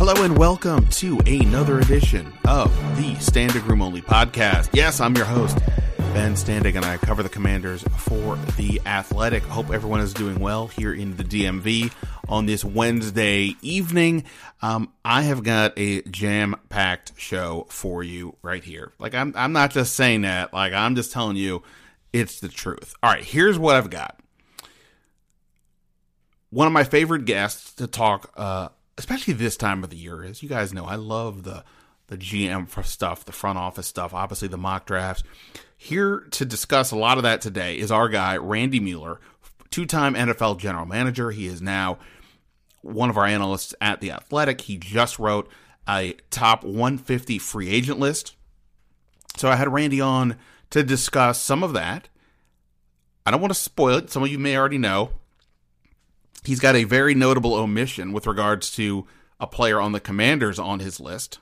Hello and welcome to another edition of the Standing Room Only podcast. Yes, I'm your host, Ben Standig, and I cover the commanders for the Athletic. Hope everyone is doing well here in the DMV on this Wednesday evening. Um, I have got a jam packed show for you right here. Like, I'm, I'm not just saying that, like, I'm just telling you it's the truth. All right, here's what I've got. One of my favorite guests to talk, uh, especially this time of the year, as you guys know I love the the GM stuff, the front office stuff, obviously the mock drafts. Here to discuss a lot of that today is our guy, Randy Mueller, two time NFL general manager. He is now one of our analysts at The Athletic. He just wrote a top 150 free agent list. So I had Randy on to discuss some of that. I don't want to spoil it. Some of you may already know. He's got a very notable omission with regards to a player on the Commanders on his list.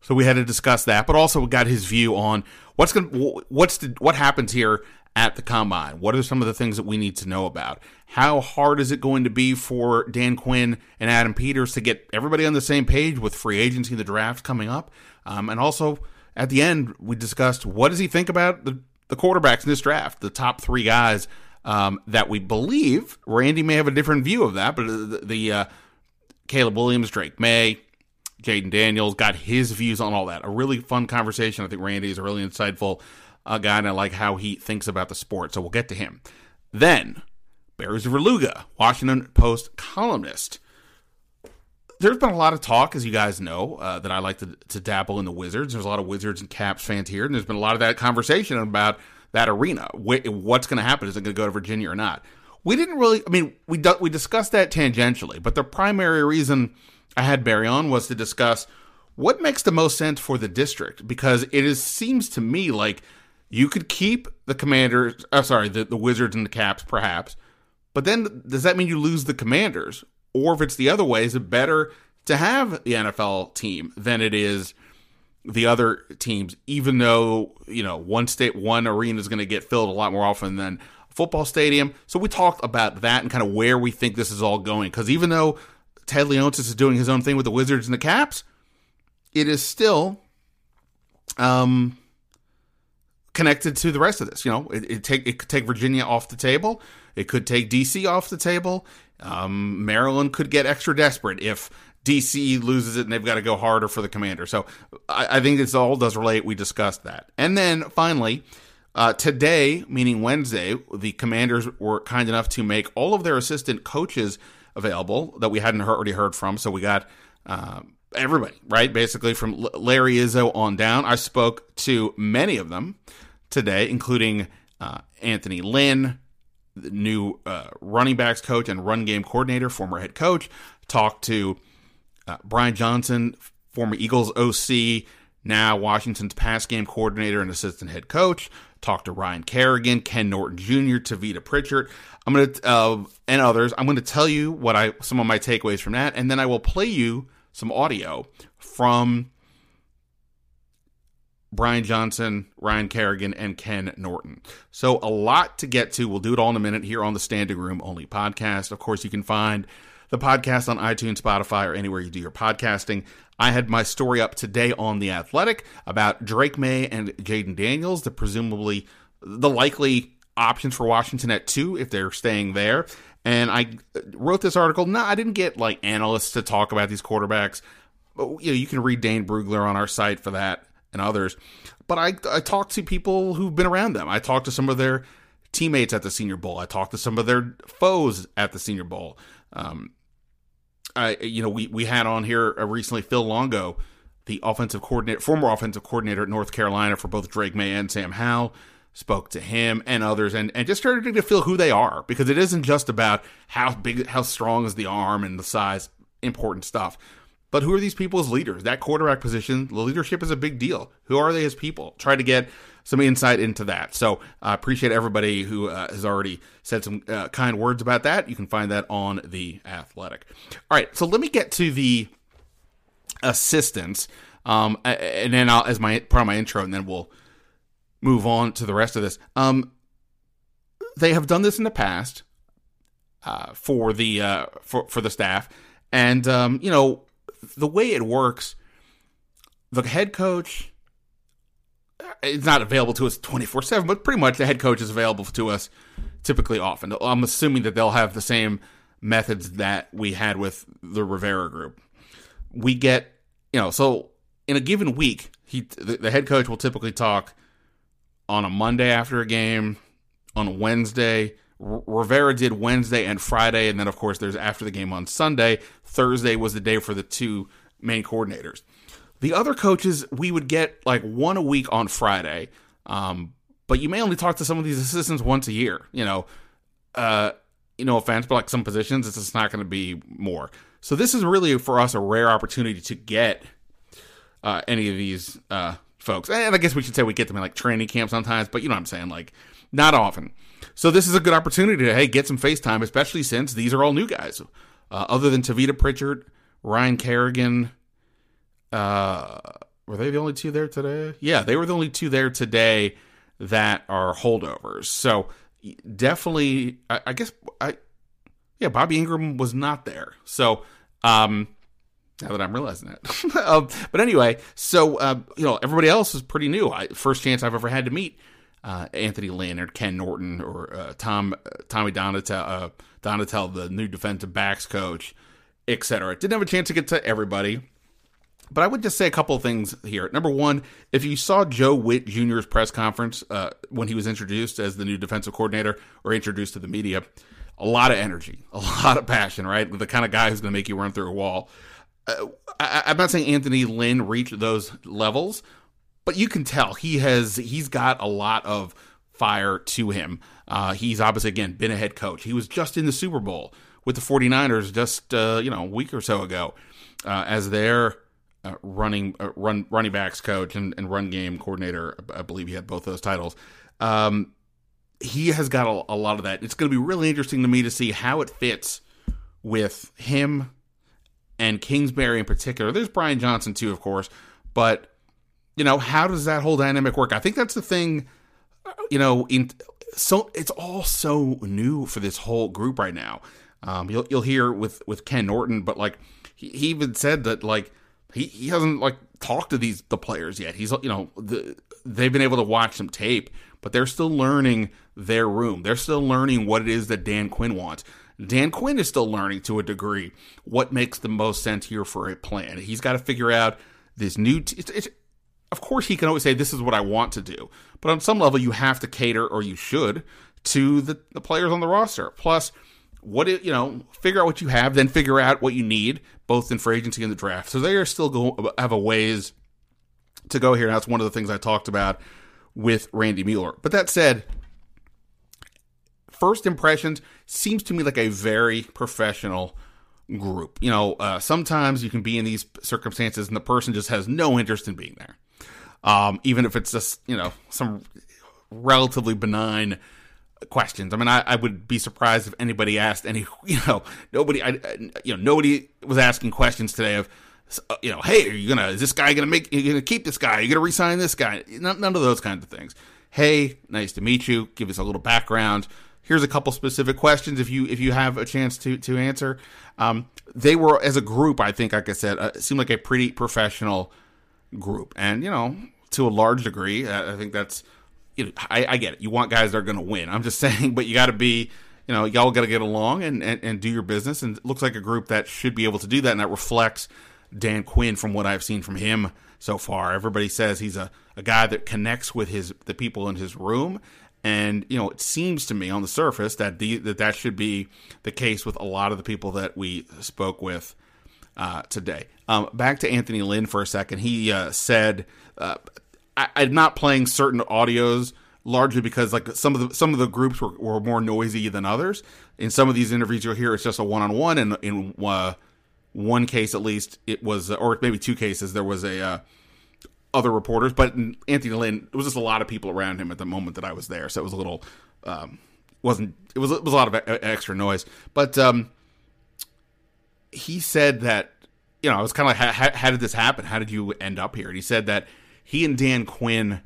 So we had to discuss that, but also got his view on what's going what's the, what happens here at the combine. What are some of the things that we need to know about? How hard is it going to be for Dan Quinn and Adam Peters to get everybody on the same page with free agency and the draft coming up? Um, and also at the end, we discussed what does he think about the, the quarterbacks in this draft, the top three guys um, that we believe. Randy may have a different view of that, but the, the uh, Caleb Williams, Drake Maye, Jayden Daniels got his views on all that. A really fun conversation. I think Randy is a really insightful uh, guy, and I like how he thinks about the sport. So we'll get to him. Then, Barry Svrluga, Washington Post columnist. There's been a lot of talk, as you guys know, uh, that I like to, to dabble in the Wizards. There's a lot of Wizards and Caps fans here, and there's been a lot of that conversation about that arena. What's going to happen? Is it going to go to Virginia or not? We didn't really. I mean, we we discussed that tangentially, but the primary reason I had Barry on was to discuss what makes the most sense for the district because it is seems to me like you could keep the commanders uh, sorry the, the wizards and the caps perhaps but then does that mean you lose the commanders or if it's the other way is it better to have the nfl team than it is the other teams even though you know one state one arena is going to get filled a lot more often than a football stadium so we talked about that and kind of where we think this is all going because even though Ted Leonsis is doing his own thing with the Wizards and the Caps, it is still um, connected to the rest of this. You know, it, it take it could take Virginia off the table. It could take DC off the table. Um, Maryland could get extra desperate if DC loses it and they've got to go harder for the commander. So I, I think this all does relate. We discussed that. And then finally, uh, today, meaning Wednesday, the commanders were kind enough to make all of their assistant coaches available that we hadn't already heard from. So we got uh, everybody, right? Basically from Larry Izzo on down. I spoke to many of them today, including uh, Anthony Lynn, the new uh, running backs coach and run game coordinator, former head coach. Talked to uh, Brian Johnson, former Eagles OC, now Washington's pass game coordinator and assistant head coach. Talked to Ryan Kerrigan, Ken Norton Jr., Tavita Pritchard. I'm gonna uh, and others. I'm gonna tell you what I some of my takeaways from that, and then I will play you some audio from Brian Johnson, Ryan Kerrigan, and Ken Norton. So a lot to get to. We'll do it all in a minute here on the Standing Room Only podcast. Of course, you can find the podcast on iTunes, Spotify, or anywhere you do your podcasting. I had my story up today on The Athletic about Drake Maye and Jayden Daniels, the presumably the likely options for Washington at two if they're staying there. And I wrote this article. No, I didn't get like analysts to talk about these quarterbacks. But, you know, you can read Dane Brugler on our site for that and others. But I, I talked to people who've been around them. I talked to some of their teammates at the Senior Bowl. I talked to some of their foes at the Senior Bowl. Um, You know, we, we had on here uh, recently Phil Longo, the offensive coordinator, former offensive coordinator at North Carolina for both Drake Maye and Sam Howell spoke to him and others and, and just started to feel who they are because it isn't just about how big how strong is the arm and the size important stuff. But who are these people as leaders? That quarterback position, the leadership is a big deal. Who are they as people? Try to get some insight into that. So I uh, appreciate everybody who uh, has already said some uh, kind words about that. You can find that on the Athletic. All right, so let me get to the assistants, um, and then I'll, as my part of my intro, and then we'll move on to the rest of this. Um, they have done this in the past uh, for the uh, for for the staff, and um, you know the way it works. The head coach it's not available to us 24 7, but pretty much the head coach is available to us typically often. I'm assuming that they'll have the same methods that we had with the Rivera group. We get, you know, so in a given week, he the, the head coach will typically talk on a Monday after a game, on a Wednesday. R- Rivera did Wednesday and Friday, and then of course there's after the game on Sunday. Thursday was the day for the two main coordinators. The other coaches, we would get like one a week on Friday. Um, but you may only talk to some of these assistants once a year. You know, uh, you know, offense, but like some positions, it's just not going to be more. So this is really for us a rare opportunity to get uh, any of these uh, folks. And I guess we should say we get them in like training camp sometimes, but you know what I'm saying, like not often. So this is a good opportunity to hey get some FaceTime, especially since these are all new guys. Uh, other than Tavita Pritchard, Ryan Kerrigan, uh, were they the only two there today? Yeah, they were the only two there today that are holdovers. So definitely, I, I guess I, yeah, Bobby Engram was not there. So, um, now that I'm realizing that. um, but anyway, so uh, you know, everybody else is pretty new. I, first chance I've ever had to meet uh, Anthony or Ken Norton or uh, Tom uh, Tommy Donatell, uh, Donatell, the new defensive backs coach, etc. Didn't have a chance to get to everybody. But I would just say a couple of things here. Number one, if you saw Joe Whitt Jr.'s press conference uh, when he was introduced as the new defensive coordinator or introduced to the media, a lot of energy, a lot of passion, right? The kind of guy who's going to make you run through a wall. Uh, I, am not saying Anthony Lynn reached those levels, but you can tell he has he's got a lot of fire to him. Uh, he's obviously again been a head coach. He was just in the Super Bowl with the 49ers just uh, you know a week or so ago uh, as their uh, running uh, run running backs coach and, and, run game coordinator. I believe he had both those titles. Um, he has got a, a, lot of that. It's going to be really interesting to me to see how it fits with him and Kingsbury in particular. There's Brian Johnson too, of course, but you know how does that whole dynamic work? I think that's the thing. You know, in so it's all so new for this whole group right now. Um, you'll you'll hear with with Ken Norton, but like he, he even said that like he, he hasn't like talked to these the players yet. He's you know the, they've been able to watch some tape, but they're still learning their room. They're still learning what it is that Dan Quinn wants. Dan Quinn is still learning to a degree what makes the most sense here for a plan. He's got to figure out this new. T- it's, it's, of course, he can always say this is what I want to do, but on some level, you have to cater, or you should, to the, the players on the roster. Plus, what it, you know, figure out what you have, then figure out what you need, both in free agency and the draft. So they are still go have a ways to go here. And that's one of the things I talked about with Randy Mueller. But that said, first impressions seems to me like a very professional group. You know, uh, sometimes you can be in these circumstances and the person just has no interest in being there. Um, even if it's just, you know, some relatively benign questions. I mean, I, I, would be surprised if anybody asked any, you know, nobody, I, you know, nobody was asking questions today of, uh, you know, hey, are you gonna, is this guy gonna make, you gonna keep this guy? Are you gonna resign this guy? None, none of those kinds of things. Hey, nice to meet you. Give us a little background. Here's a couple specific questions if you if you have a chance to to answer. Um, they were as a group, I think, like I said, uh, seemed like a pretty professional group, and you know, to a large degree, uh, I think that's you know, I, I, get it. You want guys that are going to win. I'm just saying, but you got to be, you know, y'all got to get along and, and, and do your business. And it looks like a group that should be able to do that. And that reflects Dan Quinn from what I've seen from him so far. Everybody says he's a, a guy that connects with his the people in his room. And you know, it seems to me on the surface that the, that that should be the case with a lot of the people that we spoke with uh, today. Um, back to Anthony Lynn for a second. He uh, said uh, I, am not playing certain audios largely because like some of the some of the groups were, were more noisy than others. In some of these interviews you'll hear it's just a one on one, and in uh, one case at least, it was, or maybe two cases, there was a uh, other reporters, but Anthony Lynn, it was just a lot of people around him at the moment that I was there, so it was a little, um, wasn't it was it was a lot of extra noise, but um, he said that you know I was kind of like, how, how did this happen? How did you end up here? And he said that he and Dan Quinn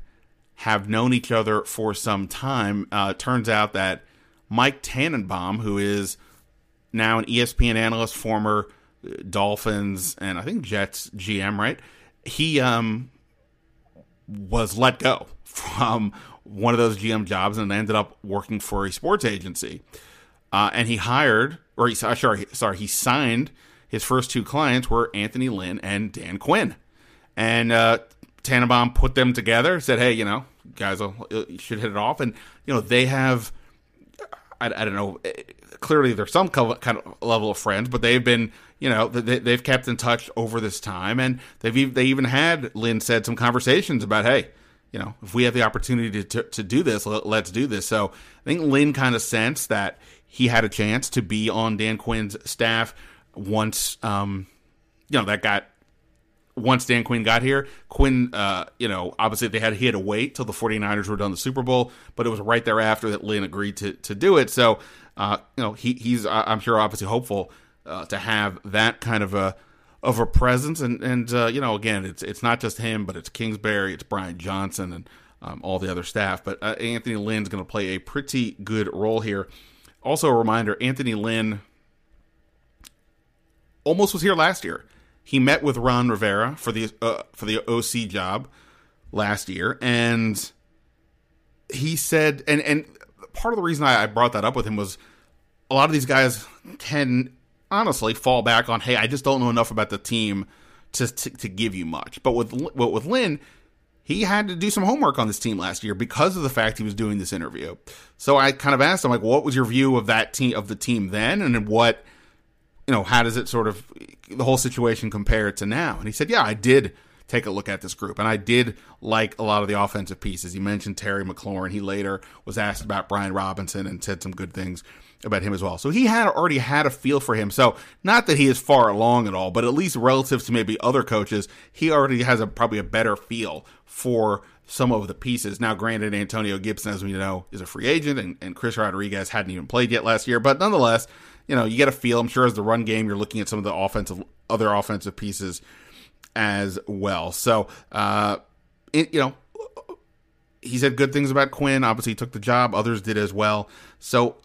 have known each other for some time. Uh, turns out that Mike Tannenbaum, who is now an ESPN analyst, former Dolphins and I think Jets GM, right? He um, was let go from one of those GM jobs and ended up working for a sports agency. Uh, and he hired, or he sorry, sorry, he signed his first two clients were Anthony Lynn and Dan Quinn, and uh, Tannenbaum put them together. Said, "Hey, you know, guys, will, you should hit it off." And you know, they have, I, I don't know, eh, clearly there's some kind of level of friends, but they've been, you know, they, have kept in touch over this time, and they've they even had Lynn said some conversations about, hey, you know, if we have the opportunity to, to, to do this, let, us do this. So I think Lynn kind of sensed that he had a chance to be on Dan Quinn's staff once, um, you know, that got once Dan Quinn got here, Quinn, uh, you know, obviously they had he had to wait till the 49ers were done the Super Bowl, but it was right thereafter that Lynn agreed to to do it. So, uh, you know, he he's I'm sure obviously hopeful uh, to have that kind of a of a presence, and and uh, you know, again, it's it's not just him, but it's Kingsbury, it's Brian Johnson, and um, all the other staff. But uh, Anthony Lynn's going to play a pretty good role here. Also, a reminder: Anthony Lynn almost was here last year. He met with Ron Rivera for the uh, for the OC job last year, and he said, and and part of the reason I, I brought that up with him was a lot of these guys can honestly fall back on, hey, I just don't know enough about the team to to, to give you much. But with with Lynn, he had to do some homework on this team last year because of the fact he was doing this interview. So I kind of asked him like, what was your view of that team of the team then, and what you know, how does it sort of the whole situation compare to now? And he said, yeah, I did take a look at this group, and I did like a lot of the offensive pieces. He mentioned Terry McLaurin. He later was asked about Brian Robinson and said some good things about him as well. So he had already had a feel for him. So not that he is far along at all, but at least relative to maybe other coaches, he already has a probably a better feel for some of the pieces. Now, granted, Antonio Gibson, as we know, is a free agent, and, and Chris Rodriguez hadn't even played yet last year, but nonetheless, you know, you get a feel. I'm sure as the run game, you're looking at some of the offensive, other offensive pieces as well. So, uh, it, you know, he said good things about Quinn. Obviously, he took the job. Others did as well. So,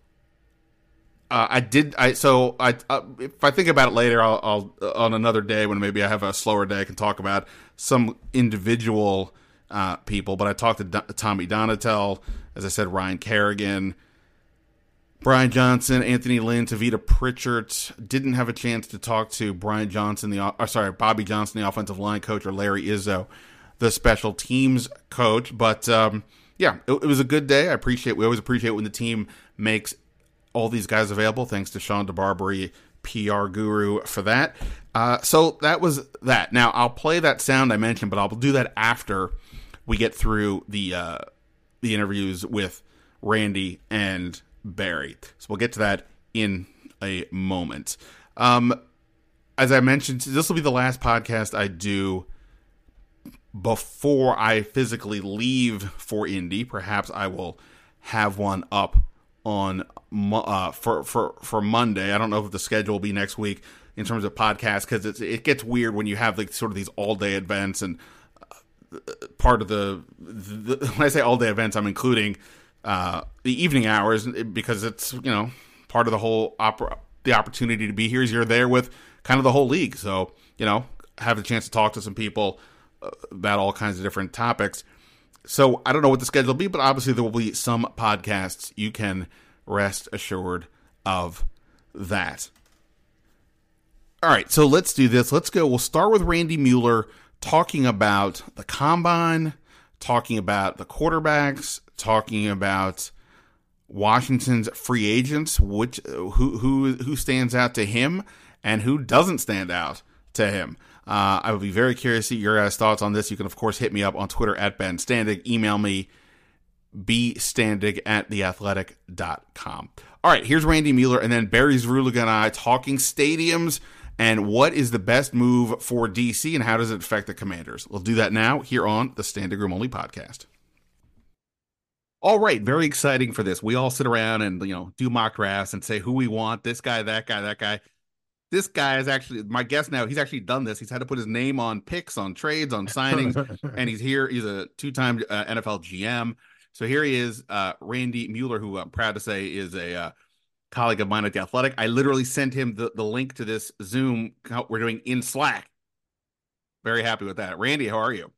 uh, I did. I so I uh, if I think about it later, I'll, I'll, on another day when maybe I have a slower day, I can talk about some individual uh, people. But I talked to Do- Tommy Donatell, as I said, Ryan Kerrigan, Brian Johnson, Anthony Lynn, Tavita Pritchard didn't have a chance to talk to Brian Johnson, the or sorry, Bobby Johnson, the offensive line coach, or Larry Izzo, the special teams coach. But um, yeah, it, it, was a good day. I appreciate. We always appreciate when the team makes all these guys available. Thanks to Sean DeBarbieri, PR guru, for that. Uh, so that was that. Now I'll play that sound I mentioned, but I'll do that after we get through the uh, the interviews with Randy and Barry. So we'll get to that in a moment. Um, as I mentioned, this will be the last podcast I do before I physically leave for Indy. Perhaps I will have one up on uh, for for for Monday. I don't know if the schedule will be next week in terms of podcasts because it gets weird when you have like sort of these all day events and uh, part of the, the when I say all day events, I'm including uh, the evening hours because it's you know part of the whole opera the opportunity to be here is you're there with kind of the whole league. So you know have a chance to talk to some people uh, about all kinds of different topics. So i don't know what the schedule will be but obviously there will be some podcasts you can rest assured of that. All right so let's do this. Let's go. We'll start with randy mueller talking about the combine talking about the quarterbacks talking about Washington's free agents, which who who who stands out to him and who doesn't stand out to him. Uh, I would be very curious to see your guys' thoughts on this. You can of course hit me up on Twitter at Ben Standig, Email me bstandig at theathletic.com. All right, here's Randy Mueller and then Barry Svrluga and I talking stadiums and what is the best move for DC and how does it affect the Commanders? We'll do that now here on the Standing Room Only podcast. All right, very exciting for this. We all sit around and you know do mock drafts and say who we want, this guy, that guy, that guy. This guy is actually my guest now. He's actually done this. He's had to put his name on picks, on trades, on signings, and he's here. He's a two-time uh, NFL GM. So here he is, uh, Randy Mueller, who I'm proud to say is a uh, colleague of mine at the Athletic. I literally sent him the, the link to this Zoom we're doing in Slack. Very happy with that. Randy, how are you?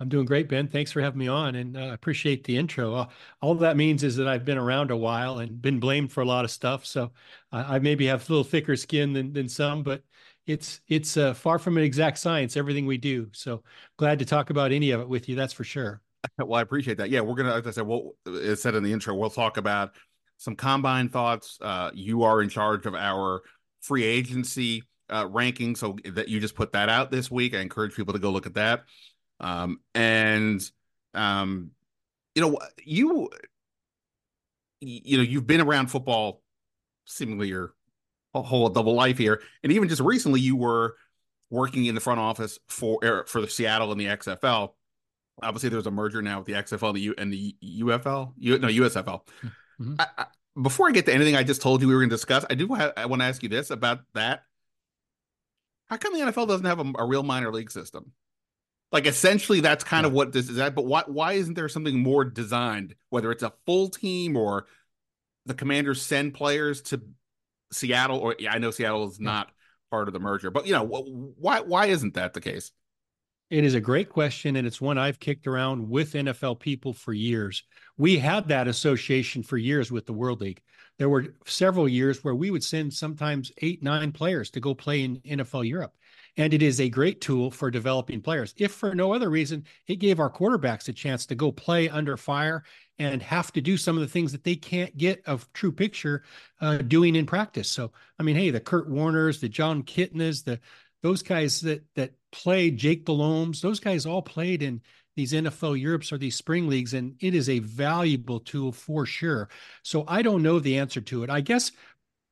I'm doing great, Ben. Thanks for having me on, and I uh, appreciate the intro. Uh, all that means is that I've been around a while and been blamed for a lot of stuff, so I, maybe have a little thicker skin than than some, but it's it's uh, far from an exact science. Everything we do, so glad to talk about any of it with you. That's for sure. Well, I appreciate that. Yeah, we're gonna, as I said, well, it said in the intro, we'll talk about some combine thoughts. Uh, you are in charge of our free agency uh, ranking, so that you just put that out this week. I encourage people to go look at that. Um, and um, you know, you you know, you've been around football seemingly your whole double life here, and even just recently, you were working in the front office for er, for the Seattle and the XFL. Obviously, there's a merger now with the XFL and the, U, and the UFL, U, no USFL. Mm-hmm. I, I, before I get to anything I just told you we were going to discuss, I do have, I want to ask you this about that. How come the NFL doesn't have a, a real minor league system? Like essentially, that's kind yeah. of what this is at. But why why isn't there something more designed? Whether it's a full team or the Commanders send players to Seattle, or yeah, I know Seattle is not part of the merger, but you know why why isn't that the case? It is a great question, and it's one I've kicked around with NFL people for years. We had that association for years with the World League. There were several years where we would send sometimes eight, nine players to go play in NFL Europe. And it is a great tool for developing players. If for no other reason, it gave our quarterbacks a chance to go play under fire and have to do some of the things that they can't get a true picture uh, doing in practice. So, I mean, hey, the Kurt Warners, the Jon Kitnas, the those guys that that played, Jake Delhommes, those guys all played in these NFL Europes or these spring leagues, and it is a valuable tool for sure. So I don't know the answer to it. I guess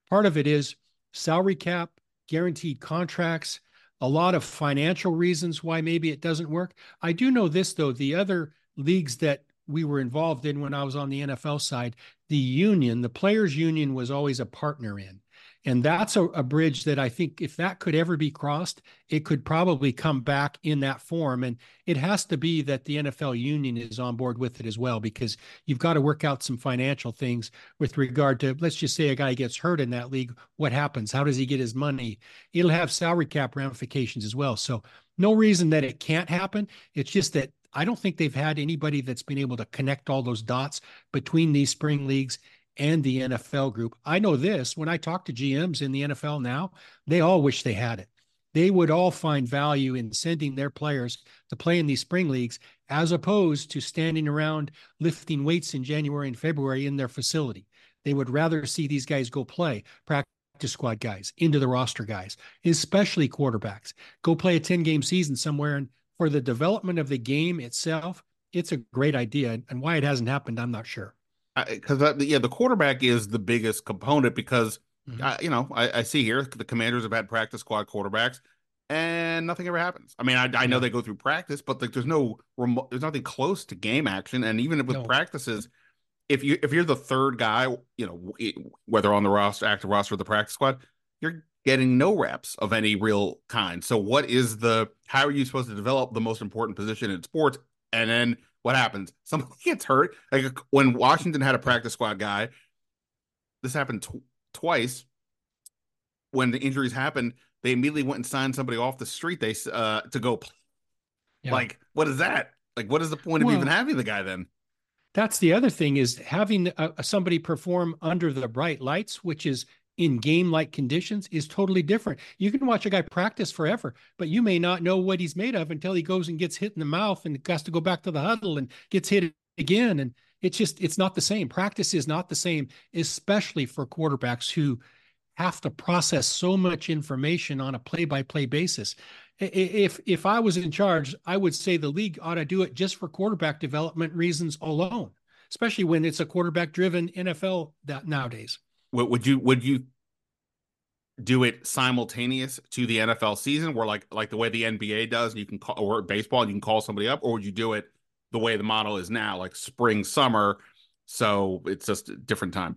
part of it is salary cap, guaranteed contracts, a lot of financial reasons why maybe it doesn't work. I do know this though, the other leagues that we were involved in when I was on the NFL side, the union, the players union was always a partner in. And that's a, a, bridge that I think if that could ever be crossed, it could probably come back in that form. And it has to be that the NFL union is on board with it as well, because you've got to work out some financial things with regard to, let's just say a guy gets hurt in that league. What happens? How does he get his money? It'll have salary cap ramifications as well. So, no reason that it can't happen. It's just that I don't think they've had anybody that's been able to connect all those dots between these spring leagues and the NFL group. I know this when I talk to GMs in the NFL now, they all wish they had it. They would all find value in sending their players to play in these spring leagues as opposed to standing around lifting weights in January and February in their facility. They would rather see these guys go play, practice squad guys, into the roster guys, especially quarterbacks. Go play a 10 game season somewhere. And for the development of the game itself, it's a great idea. And why it hasn't happened, I'm not sure because yeah, the quarterback is the biggest component because mm-hmm. I, you know I, I, see here the Commanders have had practice squad quarterbacks and nothing ever happens. I mean, I, I know they go through practice, but like, there's no remote, there's nothing close to game action, and even with no. practices, if you if you're the third guy, you know whether on the roster, active roster, or the practice squad, you're getting no reps of any real kind. So, what is the how are you supposed to develop the most important position in sports? And then what happens? Somebody gets hurt. Like when Washington had a practice squad guy, this happened tw- twice. When the injuries happened, they immediately went and signed somebody off the street. They uh to go. Play. Yeah. Like, what is that? Like, what is the point well, of even having the guy then? That's the other thing is having a, somebody perform under the bright lights, which is in game like conditions is totally different. You can watch a guy practice forever, but you may not know what he's made of until he goes and gets hit in the mouth and has to go back to the huddle and gets hit again. And it's just, it's not the same. Practice is not the same, especially for quarterbacks who have to process so much information on a play by play basis. If if I was in charge, I would say the league ought to do it just for quarterback development reasons alone, especially when it's a quarterback driven NFL that nowadays would you would you do it simultaneous to the NFL season, where like like the way the NBA does, you can call or baseball, you can call somebody up, or would you do it the way the model is now, like spring, summer, so it's just a different time?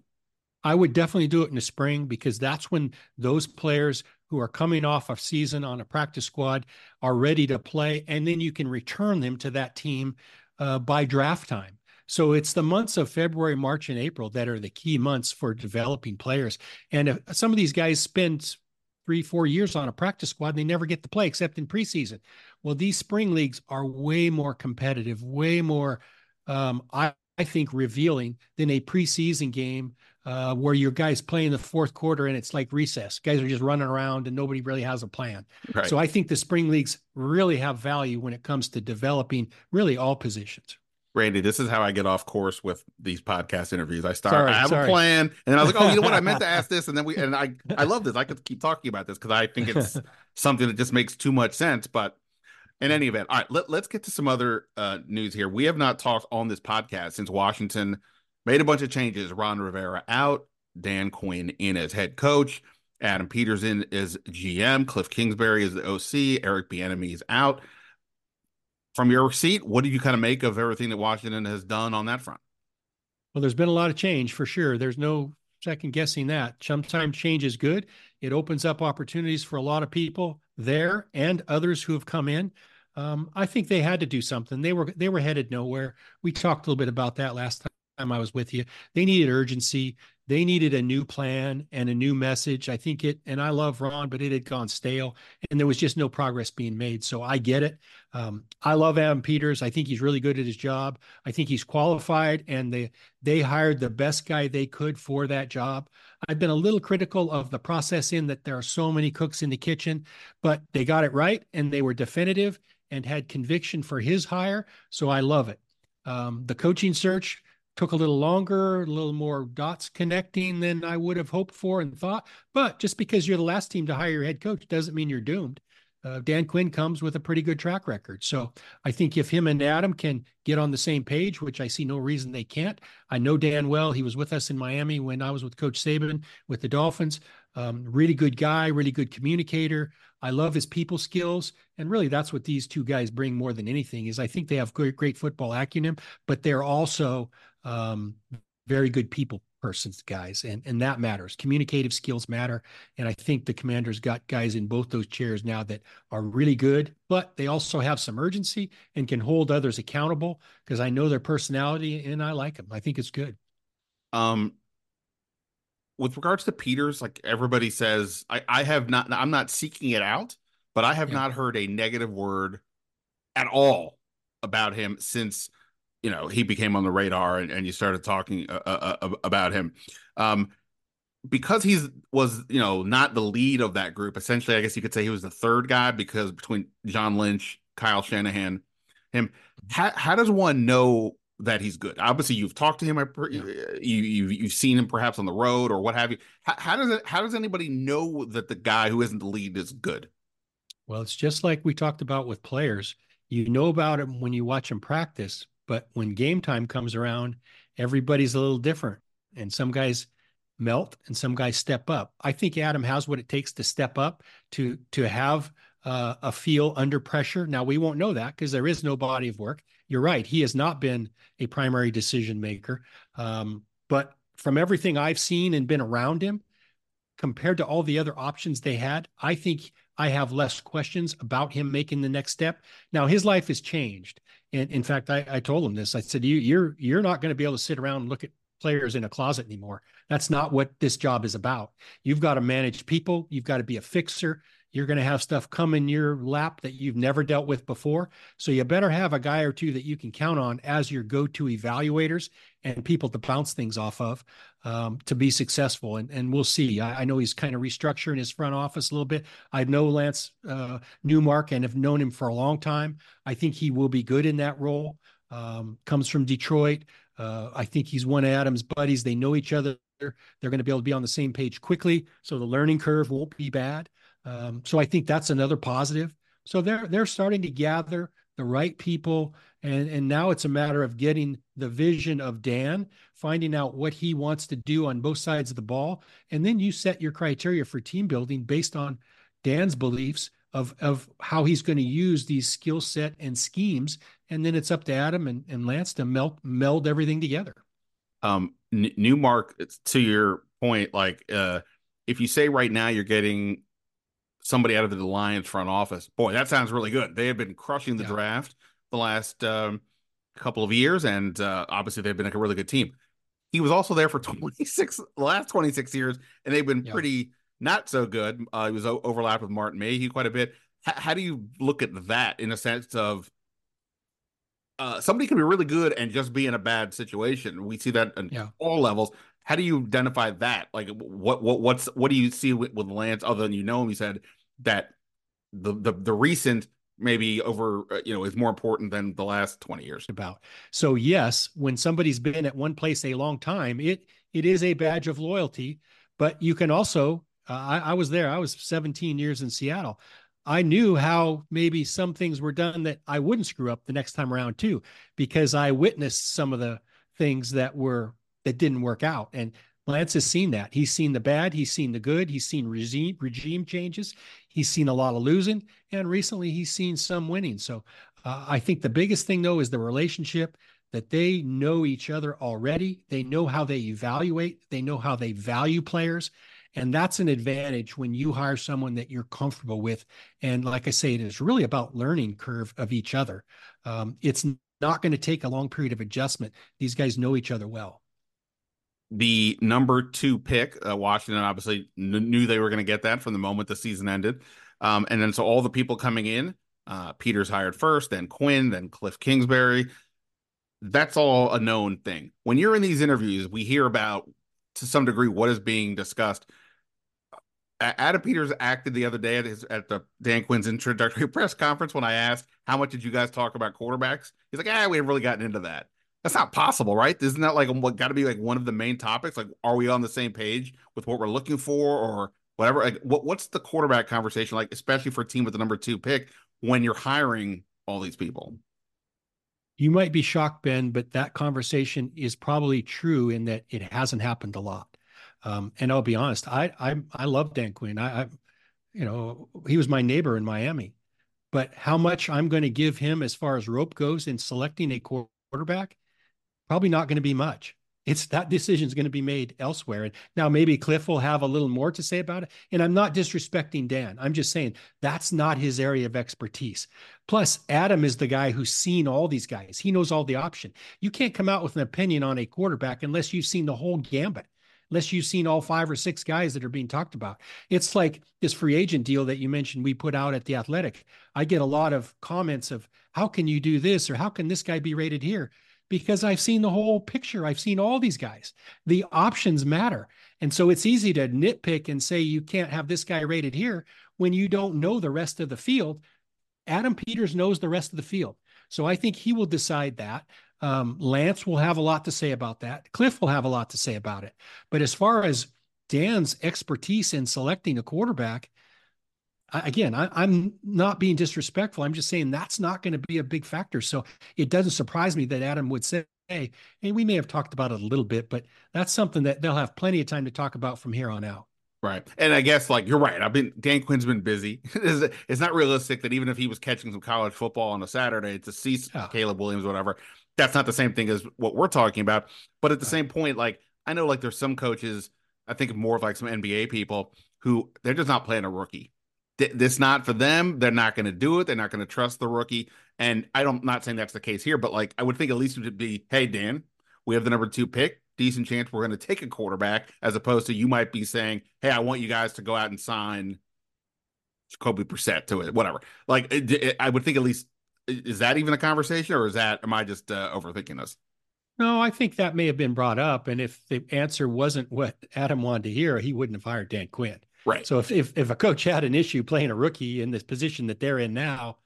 I would definitely do it in the spring because that's when those players who are coming off a season on a practice squad are ready to play, and then you can return them to that team uh, by draft time. So it's the months of February, March, and April that are the key months for developing players. And if some of these guys spend three, four years on a practice squad, and they never get to play except in preseason. Well, these spring leagues are way more competitive, way more, um, I, I think, revealing than a preseason game uh, where your guys play in the fourth quarter and it's like recess. Guys are just running around and nobody really has a plan. Right. So I think the spring leagues really have value when it comes to developing really all positions. Randy, this is how I get off course with these podcast interviews. I start, sorry, I have sorry. a plan, and then I was like, oh, you know what? I meant to ask this, and then we, and I, I love this. I could keep talking about this because I think it's something that just makes too much sense. But in any event, all right, let, let's get to some other uh, news here. We have not talked on this podcast since Washington made a bunch of changes. Ron Rivera out, Dan Quinn in as head coach, Adam Peters in as GM, Cliff Kingsbury is the OC, Eric Bieniemy is out. From your seat, what did you kind of make of everything that Washington has done on that front? Well, there's been a lot of change for sure. There's no second guessing that. Sometimes change is good. It opens up opportunities for a lot of people there and others who have come in. Um, I think they had to do something. They were they were headed nowhere. We talked a little bit about that last time I was with you. They needed urgency. They needed a new plan and a new message. I think it, and I love Ron, but it had gone stale and there was just no progress being made. So I get it. Um, I love Adam Peters. I think he's really good at his job. I think he's qualified and they, they hired the best guy they could for that job. I've been a little critical of the process in that there are so many cooks in the kitchen, but they got it right and they were definitive and had conviction for his hire. So I love it. Um, the coaching search, took a little longer, a little more dots connecting than I would have hoped for and thought. But just because you're the last team to hire your head coach doesn't mean you're doomed. Uh, Dan Quinn comes with a pretty good track record. So I think if him and Adam can get on the same page, which I see no reason they can't. I know Dan well. He was with us in Miami when I was with Coach Saban with the Dolphins. Um, really good guy, really good communicator. I love his people skills, and really that's what these two guys bring more than anything. Is I think they have great, great football acumen, but they're also um, very good people persons guys and and that matters. Communicative skills matter and i think the commanders got guys in both those chairs now that are really good but they also have some urgency and can hold others accountable because i know their personality and i like them i think it's good. Um with regards to peters like everybody says i i have not i'm not seeking it out but i have yeah. not heard a negative word at all about him since you know he became on the radar and, and you started talking uh, uh, uh about him. Um, because he's was you know not the lead of that group essentially i guess you could say he was the third guy because between john lynch kyle shanahan him how, how does one know that he's good? Obviously you've talked to him you, you you've seen him perhaps on the road or what have you. How, how does it how does anybody know that the guy who isn't the lead is good? Well it's just like we talked about with players. You know about him when you watch him practice but when game time comes around, everybody's a little different. And some guys melt and some guys step up. I think Adam has what it takes to step up to to have uh, a feel under pressure. Now we won't know that because there is no body of work. You're right; he has not been a primary decision maker. Um, but from everything I've seen and been around him, compared to all the other options they had, I think I have less questions about him making the next step. Now his life has changed. And in fact, I, I told him this. I said, "You, you're you're not going to be able to sit around and look at players in a closet anymore. That's not what this job is about. You've got to manage people. You've got to be a fixer. You're going to have stuff come in your lap that you've never dealt with before. So you better have a guy or two that you can count on as your go-to evaluators and people to bounce things off of um, to be successful. And, and we'll see. I, I, know he's kind of restructuring his front office a little bit. I know Lance uh, Newmark and have known him for a long time. I think he will be good in that role. Um, comes from Detroit. Uh, I think he's one of Adam's buddies. They know each other. They're going to be able to be on the same page quickly, so the learning curve won't be bad. Um, so I think that's another positive. So they're they're starting to gather the right people. And, and now it's a matter of getting the vision of Dan, finding out what he wants to do on both sides of the ball. And then you set your criteria for team building based on Dan's beliefs of, of how he's going to use these skill set and schemes. And then it's up to Adam and, and Lance to melt, meld everything together. Um, Newmark, to your point, like, uh, if you say right now you're getting somebody out of the Lions front office. Boy, that sounds really good. They have been crushing the yeah. draft the last um, couple of years, and uh, obviously they've been like a really good team. He was also there for 26, the last 26 years, and they've been yeah. pretty not so good. Uh, he was o- overlapped with Martin Mayhew quite a bit. H- how do you look at that in a sense of uh, somebody can be really good and just be in a bad situation? We see that in yeah. all levels. How do you identify that? Like, what what what's what do you see with, with Lance other than you know him? You said that the the the recent maybe over uh, you know is more important than the last 20 years about so yes when somebody's been at one place a long time it it is a badge of loyalty but you can also uh, I, I was there i was 17 years in seattle i knew how maybe some things were done that i wouldn't screw up the next time around too because i witnessed some of the things that were that didn't work out and Lance has seen that. He's seen the bad, he's seen the good, he's seen regime regime changes, he's seen a lot of losing, and recently he's seen some winning. So uh, I think the biggest thing though is the relationship that they know each other already. They know how they evaluate, they know how they value players. And that's an advantage when you hire someone that you're comfortable with. And like I say, it is really about learning curve of each other. Um, it's not going to take a long period of adjustment. These guys know each other well the number two pick. Uh, Washington obviously kn- knew they were going to get that from the moment the season ended. Um, and then so all the people coming in, uh, Peters hired first, then Quinn, then Cliff Kingsbury. That's all a known thing. When you're in these interviews, we hear about to some degree what is being discussed. Adam Peters acted the other day at his at the Dan Quinn's introductory press conference when I asked how much did you guys talk about quarterbacks. He's like, ah, we haven't really gotten into that. That's not possible, right? Isn't that like what got to be like one of the main topics? Like, are we on the same page with what we're looking for, or whatever? Like, what what's the quarterback conversation like, especially for a team with the number two pick when you're hiring all these people? You might be shocked, Ben, but that conversation is probably true in that it hasn't happened a lot. Um, and I'll be honest, I I I love Dan Quinn. I, I you know he was my neighbor in Miami, but how much I'm going to give him as far as rope goes in selecting a quarterback Probably not going to be much. It's that decision is going to be made elsewhere. And now maybe Cliff will have a little more to say about it. And I'm not disrespecting Dan. I'm just saying that's not his area of expertise. Plus, Adam is the guy who's seen all these guys. He knows all the option. You can't come out with an opinion on a quarterback unless you've seen the whole gambit unless you've seen all five or six guys that are being talked about. It's like this free agent deal that you mentioned we put out at the Athletic. I get a lot of comments of how can you do this or how can this guy be rated here? Because I've seen the whole picture. I've seen all these guys. The options matter. And so it's easy to nitpick and say you can't have this guy rated here when you don't know the rest of the field. Adam Peters knows the rest of the field. So I think he will decide that. Um, Lance will have a lot to say about that. Cliff will have a lot to say about it. But as far as Dan's expertise in selecting a quarterback, again, I, am not being disrespectful. I'm just saying that's not going to be a big factor. So it doesn't surprise me that Adam would say, and we may have talked about it a little bit, but that's something that they'll have plenty of time to talk about from here on out. Right. And I guess like you're right. I've been Dan Quinn's been busy. it's not realistic that even if he was catching some college football on a Saturday to see oh. Caleb Williams, whatever, that's not the same thing as what we're talking about. But at the right. same point, like I know like there's some coaches, I think more of like some NBA people who they're just not playing a rookie this not for them. They're not going to do it. They're not going to trust the rookie. And I don't, not saying that's the case here, but like I would think at least it would be, hey Dan, we have the number two pick. Decent chance we're going to take a quarterback, as opposed to you might be saying, hey, I want you guys to go out and sign Jacoby Brissett to it, whatever. Like it, it, I would think at least is that even a conversation, or is that am I just uh, overthinking this? No, I think that may have been brought up, and if the answer wasn't what Adam wanted to hear, he wouldn't have hired Dan Quinn. Right. So if, if if a coach had an issue playing a rookie in this position that they're in now,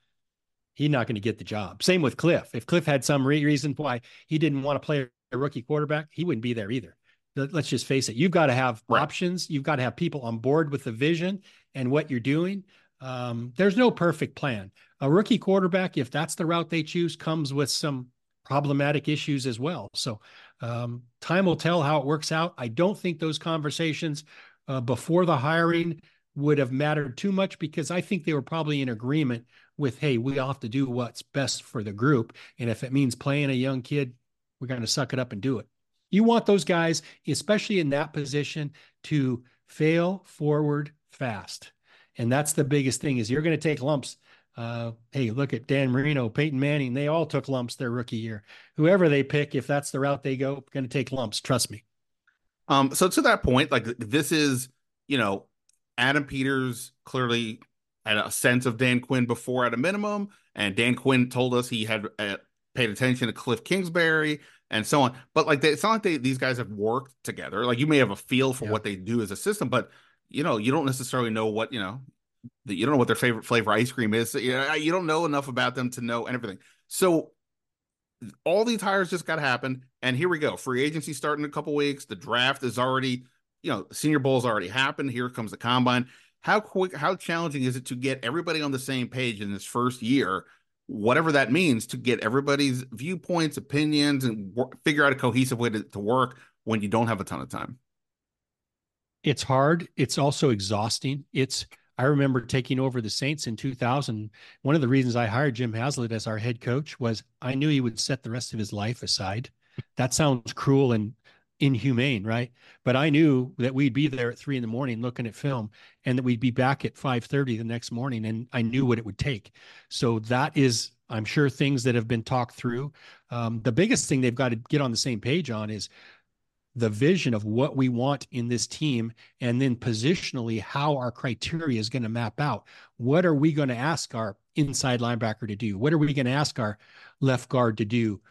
he's not going to get the job. Same with Cliff. If Cliff had some re- reason why he didn't want to play a rookie quarterback, he wouldn't be there either. Let's just face it. You've got to have right. options. You've got to have people on board with the vision and what you're doing. Um, there's no perfect plan. A rookie quarterback, if that's the route they choose, comes with some problematic issues as well. So um, time will tell how it works out. I don't think those conversations uh, before the hiring would have mattered too much because I think they were probably in agreement with, hey, we all have to do what's best for the group. And if it means playing a young kid, we're going to suck it up and do it. You want those guys, especially in that position, to fail forward fast. And that's the biggest thing is you're going to take lumps. Uh, hey, look at Dan Marino, Peyton Manning. They all took lumps their rookie year. Whoever they pick, if that's the route they go, going to take lumps. Trust me. Um, so to that point, like this is, you know, Adam Peters clearly had a sense of Dan Quinn before at a minimum, and Dan Quinn told us he had uh, paid attention to Cliff Kingsbury and so on. But like, they, it's not like they, these guys have worked together. Like, you may have a feel for yeah. what they do as a system, but you know, you don't necessarily know what you know. You don't know what their favorite flavor ice cream is. You, know, you don't know enough about them to know and everything. So all these hires just got happened, and here we go. Free agency starting in a couple weeks. The draft is already, you know, Senior Bowl's already happened. Here comes the combine. How quick? How challenging is it to get everybody on the same page in this first year? whatever that means to get everybody's viewpoints, opinions, and figure out a cohesive way to, to work when you don't have a ton of time. It's hard. It's also exhausting. It's I remember taking over the Saints in 2000. One of the reasons I hired Jim Haslett as our head coach was I knew he would set the rest of his life aside. That sounds cruel and inhumane, right? But I knew that we'd be there at three in the morning looking at film, and that we'd be back at five thirty the next morning, and I knew what it would take. So that is, I'm sure, things that have been talked through. Um, the biggest thing they've got to get on the same page on is the vision of what we want in this team, and then positionally how our criteria is going to map out. What are we going to ask our inside linebacker to do? What are we going to ask our left guard to do?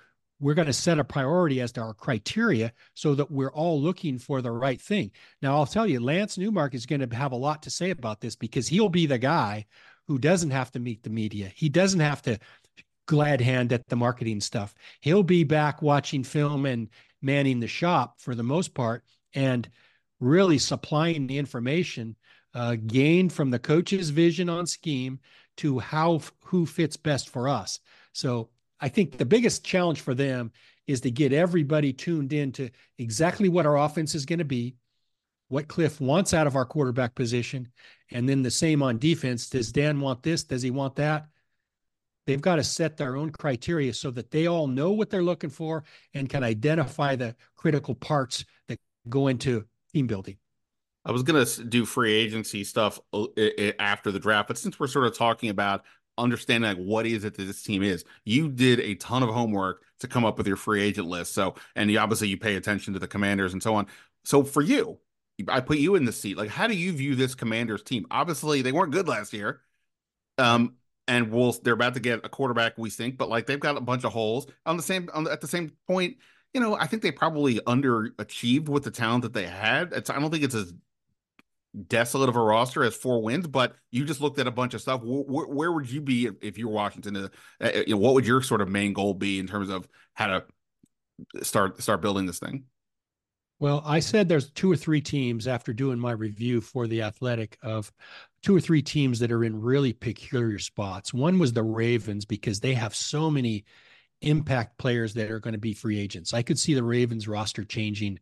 we're going to set a priority as to our criteria so that we're all looking for the right thing. Now, I'll tell you, Lance Newmark is going to have a lot to say about this because he'll be the guy who doesn't have to meet the media. He doesn't have to glad hand at the marketing stuff. He'll be back watching film and manning the shop for the most part and really supplying the information uh, gained from the coach's vision on scheme to how who fits best for us. So I think the biggest challenge for them is to get everybody tuned in to exactly what our offense is going to be, what Cliff wants out of our quarterback position, and then the same on defense. Does Dan want this? Does he want that? They've got to set their own criteria so that they all know what they're looking for and can identify the critical parts that go into team building. I was going to do free agency stuff uh, after the draft, but since we're sort of talking about understanding like what is it that this team is. You did a ton of homework to come up with your free agent list. So, and you, obviously you pay attention to the commanders and so on. So for you, I put you in the seat. Like, how do you view this commanders team? Obviously, they weren't good last year. Um, and we'll they're about to get a quarterback, we think, but like they've got a bunch of holes. On the same on the, at the same point, you know, I think they probably underachieved with the talent that they had. It's I don't think it's as desolate of a roster as four wins, but you just looked at a bunch of stuff. Where, where would you be if, if you were Washington? Uh, uh, you know, what would your sort of main goal be in terms of how to start start building this thing? Well, I said there's two or three teams after doing my review for the Athletic of two or three teams that are in really peculiar spots. One was the Ravens because they have so many impact players that are going to be free agents. I could see the Ravens roster changing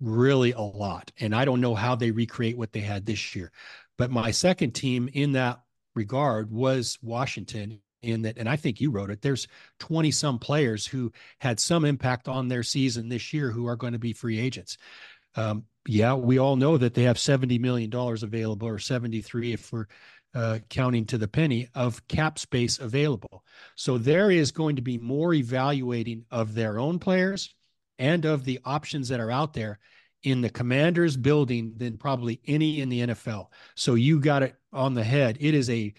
really a lot. And I don't know how they recreate what they had this year. But my second team in that regard was Washington in that and I think you wrote it there's 20 some players who had some impact on their season this year who are going to be free agents. Um, yeah, we all know that they have 70 million dollars available or 73 if we're uh, counting to the penny of cap space available. So there is going to be more evaluating of their own players and of the options that are out there in the commander's building than probably any in the NFL. So you got it on the head. It is a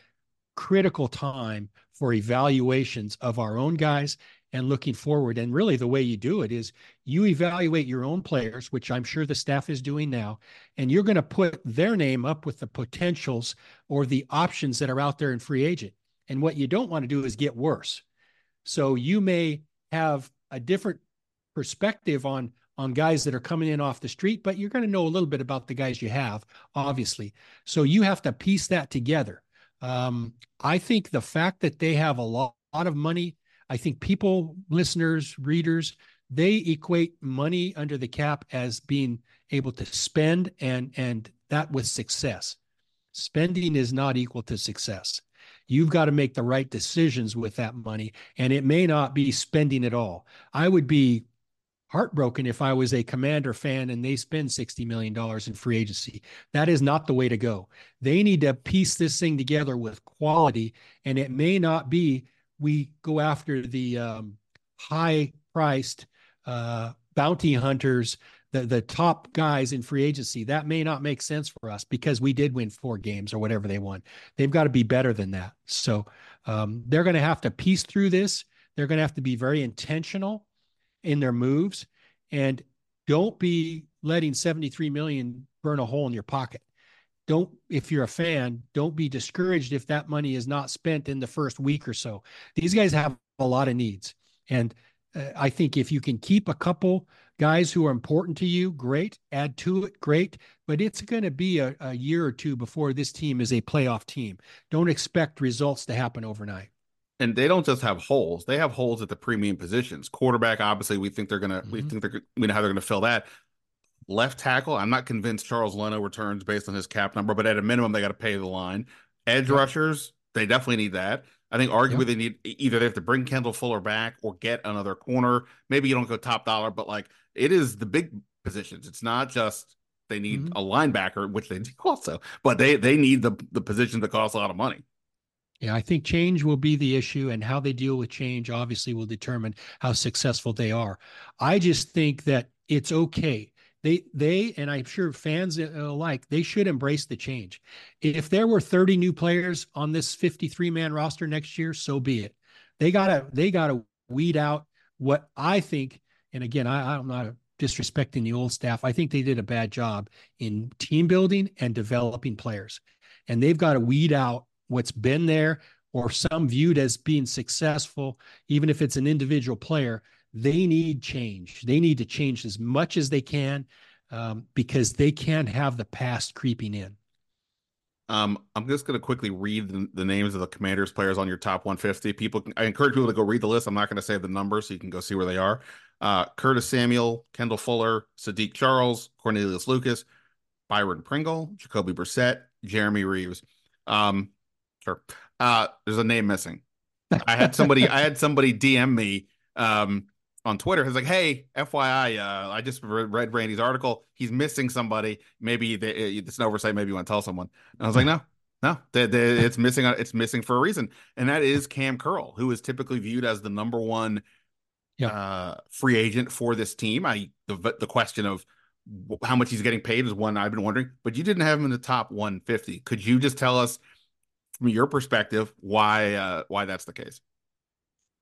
critical time for evaluations of our own guys and looking forward. And really, the way you do it is you evaluate your own players, which I'm sure the staff is doing now, and you're going to put their name up with the potentials or the options that are out there in free agent. And what you don't want to do is get worse. So you may have a different perspective on on guys that are coming in off the street, but you're going to know a little bit about the guys you have, obviously. So you have to piece that together. Um, I think the fact that they have a lot, lot of money, I think people, listeners, readers, they equate money under the cap as being able to spend and and that with success. Spending is not equal to success. You've got to make the right decisions with that money, and it may not be spending at all. I would be heartbroken if I was a commander fan and they spend $60 million in free agency. That is not the way to go. They need to piece this thing together with quality, and it may not be we go after the um, high priced uh, bounty hunters, the, the top guys in free agency. That may not make sense for us because we did win four games or whatever they won. They've got to be better than that. So um, they're going to have to piece through this. They're going to have to be very intentional in their moves and don't be letting 73 million burn a hole in your pocket. Don't, if you're a fan, don't be discouraged if that money is not spent in the first week or so. These guys have a lot of needs. And uh, I think if you can keep a couple guys who are important to you, great. Add to it, great. But it's going to be a, a year or two before this team is a playoff team. Don't expect results to happen overnight and they don't just have holes; they have holes at the premium positions. Quarterback, obviously, we think they're gonna, mm-hmm. we think they're, we know how they're gonna fill that. Left tackle, I'm not convinced Charles Leno returns based on his cap number, but at a minimum, they got to pay the line. Edge rushers, they definitely need that. I think arguably they need either they have to bring Kendall Fuller back or get another corner. Maybe you don't go top dollar, but like it is the big positions. It's not just they need mm-hmm. a linebacker, which they do also, but they they need the the positions that costs a lot of money. Yeah, I think change will be the issue, and how they deal with change obviously will determine how successful they are. I just think that it's okay. They, they, and I'm sure fans uh, alike, they should embrace the change. If there were 30 new players on this 53 man roster next year, so be it. They gotta, they gotta weed out what I think. And again, I, I'm not disrespecting the old staff. I think they did a bad job in team building and developing players, and they've got to weed out what's been there or some viewed as being successful, even if it's an individual player, they need change. They need to change as much as they can um, because they can't have the past creeping in. Um, I'm just going to quickly read the, the, names of the Commanders players on your top 150. People, I encourage people to go read the list. I'm not going to say the numbers, so you can go see where they are. Uh, Curtis Samuel, Kendall Fuller, Saahdiq Charles, Cornelius Lucas, Byron Pringle, Jacoby Brissett, Jeremy Reaves. Um, Sure. Uh, there's a name missing. I had somebody. I had somebody DM me um, on Twitter. He's like, "Hey, FYI, uh, I just read Randy's article. He's missing somebody. Maybe they, it's an oversight. Maybe you want to tell someone." And I was like, "No, no, they, they, it's missing. It's missing for a reason, and that is Kam Curl, who is typically viewed as the number one yeah. uh, free agent for this team. I the the question of how much he's getting paid is one I've been wondering, but you didn't have him in the top 150. Could you just tell us from your perspective why uh, why that's the case.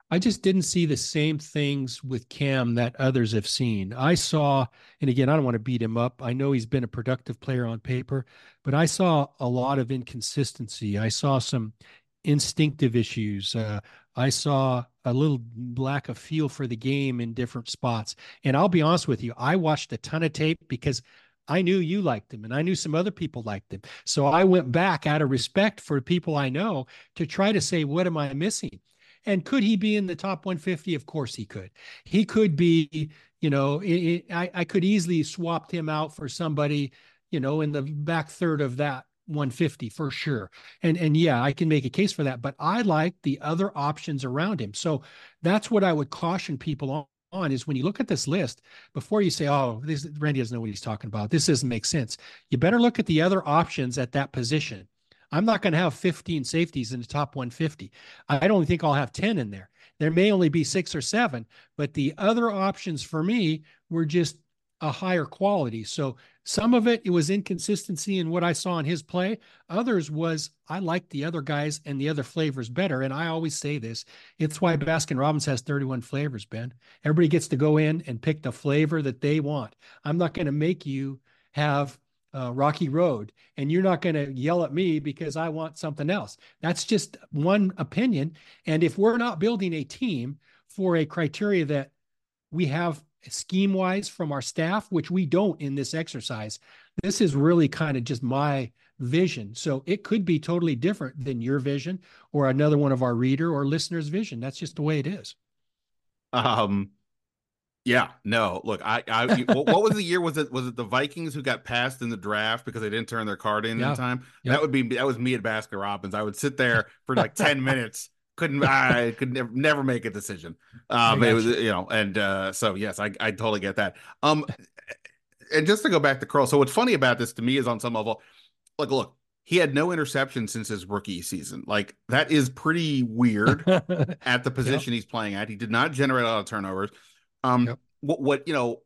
I just didn't see the same things with Kam that others have seen. I saw, and again, I don't want to beat him up. I know he's been a productive player on paper, but I saw a lot of inconsistency. I saw some instinctive issues. Uh, I saw a little lack of feel for the game in different spots. And I'll be honest with you, I watched a ton of tape because I knew you liked him and I knew some other people liked him. So I went back out of respect for people I know to try to say, what am I missing? And could he be in the top 150? Of course he could. He could be, you know, it, it, I, I could easily swapped him out for somebody, you know, in the back third of that 150 for sure. And and yeah, I can make a case for that, but I like the other options around him. So that's what I would caution people on on is when you look at this list before you say, "Oh, this Randy doesn't know what he's talking about. This doesn't make sense." You better look at the other options at that position. I'm not going to have 15 safeties in the top 150. I don't think I'll have 10 in there. There may only be six or seven, but the other options for me were just a higher quality. So some of it, it was inconsistency in what I saw in his play. Others was I liked the other guys and the other flavors better. And I always say this: it's why Baskin Robbins has 31 flavors. Ben, everybody gets to go in and pick the flavor that they want. I'm not going to make you have uh, Rocky Road, and you're not going to yell at me because I want something else. That's just one opinion. And if we're not building a team for a criteria that we have scheme wise from our staff, which we don't in this exercise. This is really kind of just my vision. So it could be totally different than your vision or another one of our reader or listeners' vision. That's just the way it is. Um, yeah, no. Look, I, I, what was the year? Was it was it the Vikings who got passed in the draft because they didn't turn their card in yeah. in time? Yep. That would be that was me at Baskin Robbins. I would sit there for like ten minutes, couldn't I could never never make a decision. Um, it was you know, and uh, so yes, I I totally get that. Um, and just to go back to Curl, so what's funny about this to me is on some level, like look, he had no interception since his rookie season. Like that is pretty weird at the position yep. he's playing at. He did not generate a lot of turnovers. Um, yep. what what you know,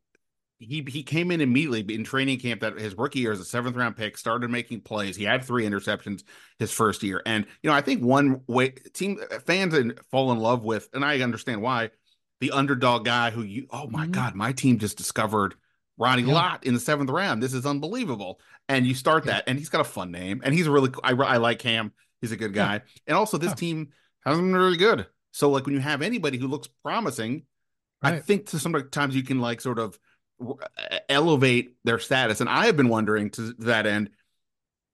he he came in immediately in training camp that his rookie year as a seventh round pick, started making plays. He had three interceptions his first year, and you know I think one way team fans fall in love with, and I understand why, the underdog guy who you oh my mm-hmm. god, my team just discovered Ronnie yeah. Lott in the seventh round. This is unbelievable. And you start that, and he's got a fun name, and he's a really I, I like him. He's a good guy, yeah. and also this team hasn't been really good. So like when you have anybody who looks promising Right. I think to sometimes you can like sort of elevate their status. And I have been wondering to that end,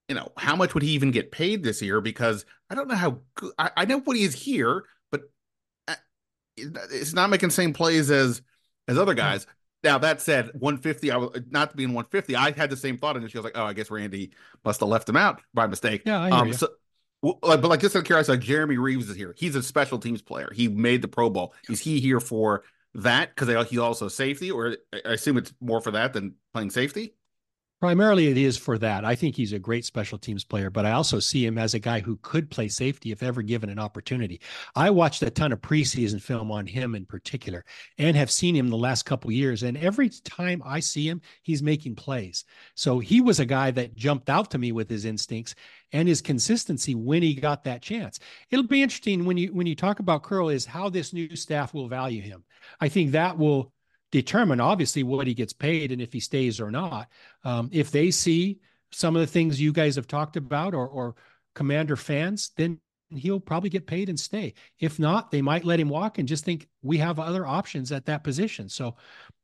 you know, how much would he even get paid this year? Because I don't know how good, I, I know what he is here, but uh, it's not making the same plays as as other guys. Now that said, 150, I was not to be in 150. I had the same thought initially. I was like, oh, I guess Randy must have left him out by mistake. Yeah, I hear um, you. So, but like just out of curiosity, like Jeremy Reaves is here. He's a special teams player. He made the Pro Bowl. Is he here for that because he's also safety, or I assume it's more for that than playing safety? Primarily, it is for that. I think he's a great special teams player, but I also see him as a guy who could play safety if ever given an opportunity. I watched a ton of preseason film on him in particular and have seen him the last couple years. And every time I see him, he's making plays. So he was a guy that jumped out to me with his instincts and his consistency when he got that chance. It'll be interesting when you when you talk about Curl is how this new staff will value him. I think that will determine obviously what he gets paid and if he stays or not. Um, if they see some of the things you guys have talked about or, or commander fans, then he'll probably get paid and stay. If not, they might let him walk and just think we have other options at that position. So,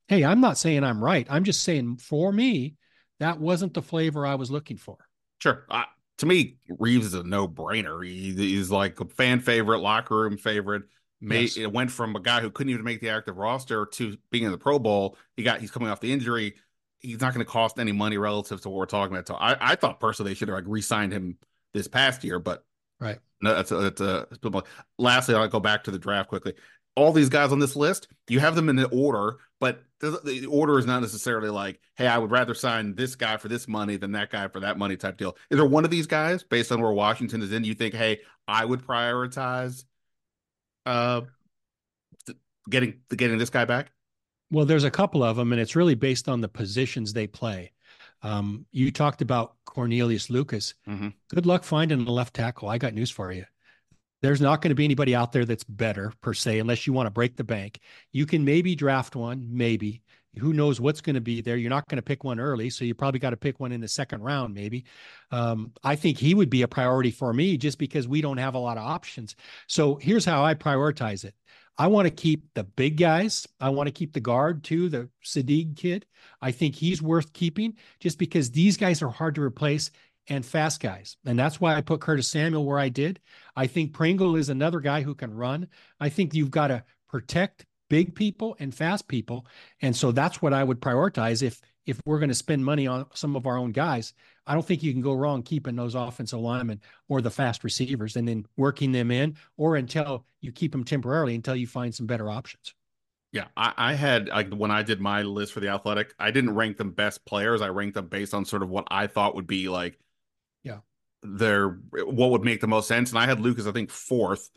hey, I'm not saying I'm right. I'm just saying for me, that wasn't the flavor I was looking for. Sure. Uh, to me, Reaves is a no brainer. He, he's like a fan favorite, locker room favorite. Made, yes. It went from a guy who couldn't even make the active roster to being in the Pro Bowl. He got he's coming off the injury. He's not going to cost any money relative to what we're talking about. So I, I thought personally they should have like re-signed him this past year, but right. No, that's a, that's a. Lastly, I'll go back to the draft quickly. All these guys on this list, you have them in the order, but the, the order is not necessarily like, hey, I would rather sign this guy for this money than that guy for that money type deal. Is there one of these guys based on where Washington is in? You think, hey, I would prioritize uh, getting getting this guy back? Well, there's a couple of them, and it's really based on the positions they play. Um, you talked about Cornelius Lucas. Mm-hmm. Good luck finding a left tackle. I got news for you. There's not going to be anybody out there that's better per se, unless you want to break the bank. You can maybe draft one, maybe. Who knows what's going to be there? You're not going to pick one early, so you probably got to pick one in the second round, maybe. Um, I think he would be a priority for me just because we don't have a lot of options. So here's how I prioritize it. I want to keep the big guys. I want to keep the guard too, the Saahdiq kid. I think he's worth keeping just because these guys are hard to replace and fast guys. And that's why I put Curtis Samuel where I did. I think Pringle is another guy who can run. I think you've got to protect big people and fast people. And so that's what I would prioritize if if we're going to spend money on some of our own guys. I don't think you can go wrong keeping those offensive linemen or the fast receivers and then working them in or until you keep them temporarily until you find some better options. Yeah, I, I, had like when I did my list for the athletic, I didn't rank them best players. I ranked them based on sort of what I thought would be like, yeah, their what would make the most sense. And I had Lucas, I think, fourth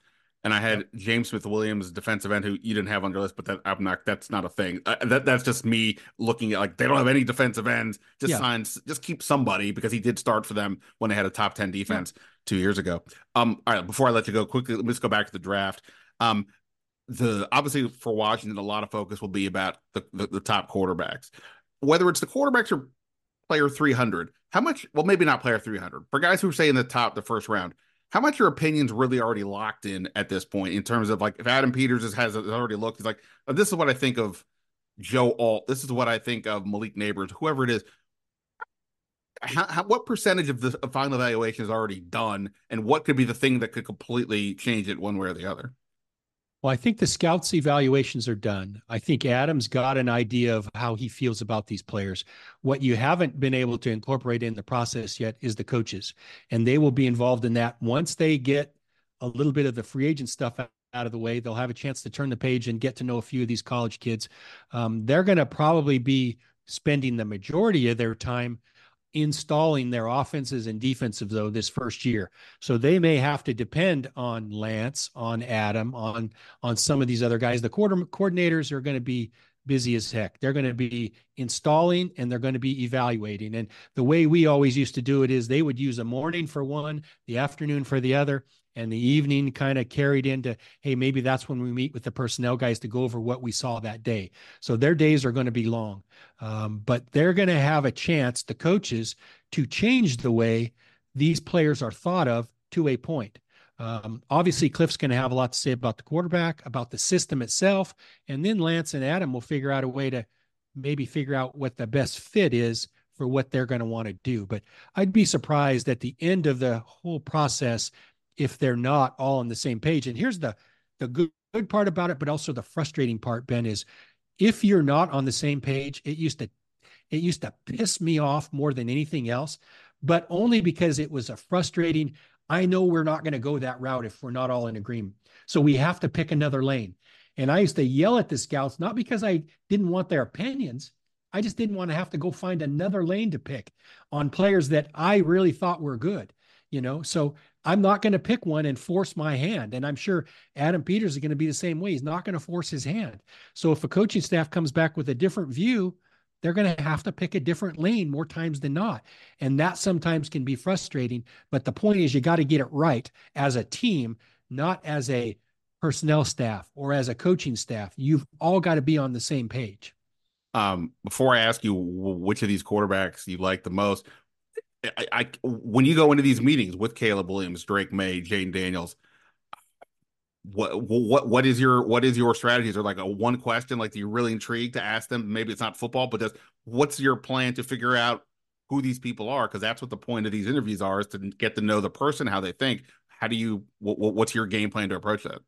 and I had yep. James Smith Williams, defensive end, who you didn't have on your list, but that I'm not. That's not a thing. Uh, that that's just me looking at like they don't have any defensive ends. Just yeah. sign, just keep somebody because he did start for them when they had a top ten defense yeah. two years ago. Um, all right. Before I let you go, quickly, let me just go back to the draft. Um, the obviously for Washington, a lot of focus will be about the, the, the top quarterbacks, whether it's the quarterbacks or player 300. How much? Well, maybe not player 300 for guys who say in the top the first round how much your opinions really already locked in at this point in terms of like if Adam Peters has, has already looked, he's like, oh, this is what I think of Joe Alt. This is what I think of Malik Nabers, whoever it is. how, how, what percentage of the final evaluation is already done, and what could be the thing that could completely change it one way or the other? Well, I think the scouts' evaluations are done. I think Adam's got an idea of how he feels about these players. What you haven't been able to incorporate in the process yet is the coaches, and they will be involved in that once they get a little bit of the free agent stuff out of the way. They'll have a chance to turn the page and get to know a few of these college kids. Um, they're going to probably be spending the majority of their time installing their offenses and defensive though this first year. So they may have to depend on Lance, on Adam, on on some of these other guys. The quarter coordinators are going to be busy as heck. They're going to be installing and they're going to be evaluating. And the way we always used to do it is they would use a morning for one, the afternoon for the other, and the evening kind of carried into hey maybe that's when we meet with the personnel guys to go over what we saw that day so their days are going to be long um, but they're going to have a chance the coaches to change the way these players are thought of to a point um, obviously cliff's going to have a lot to say about the quarterback about the system itself and then lance and adam will figure out a way to maybe figure out what the best fit is for what they're going to want to do. But I'd be surprised at the end of the whole process if they're not all on the same page. And here's the the good, good part about it, but also the frustrating part, Ben, is if you're not on the same page, it used to it used to piss me off more than anything else, but only because it was a frustrating. I know we're not going to go that route if we're not all in agreement. So we have to pick another lane. And I used to yell at the scouts, not because I didn't want their opinions. I just didn't want to have to go find another lane to pick on players that I really thought were good you know so i'm not going to pick one and force my hand. And i'm sure adam peters is going to be the same way. He's not going to force his hand. So if a coaching staff comes back with a different view they're going to have to pick a different lane more times than not. And that sometimes can be frustrating. But the point is you got to get it right as a team not as a personnel staff or as a coaching staff. You've all got to be on the same page. Um, before I ask you which of these quarterbacks you like the most, I, I, when you go into these meetings with Caleb Williams, Drake Maye, Jayden Daniels, what what what is your what is your strategy? Is there like a one question like do you're really intrigued to ask them? Maybe it's not football, but just what's your plan to figure out who these people are? Because that's what the point of these interviews are is to get to know the person, how they think. How do you what, what's your game plan to approach that?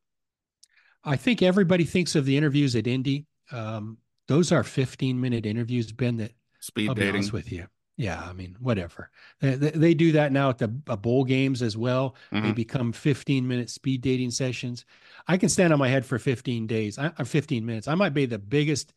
I think everybody thinks of the interviews at Indy. Um, those are 15 minute interviews, Ben. That speed I'll dating with you yeah, I mean, whatever. They, they, do that now at the bowl games as well. Mm-hmm. They become 15 minute speed dating sessions. I can stand on my head for 15 days, I, 15 minutes. I might be the biggest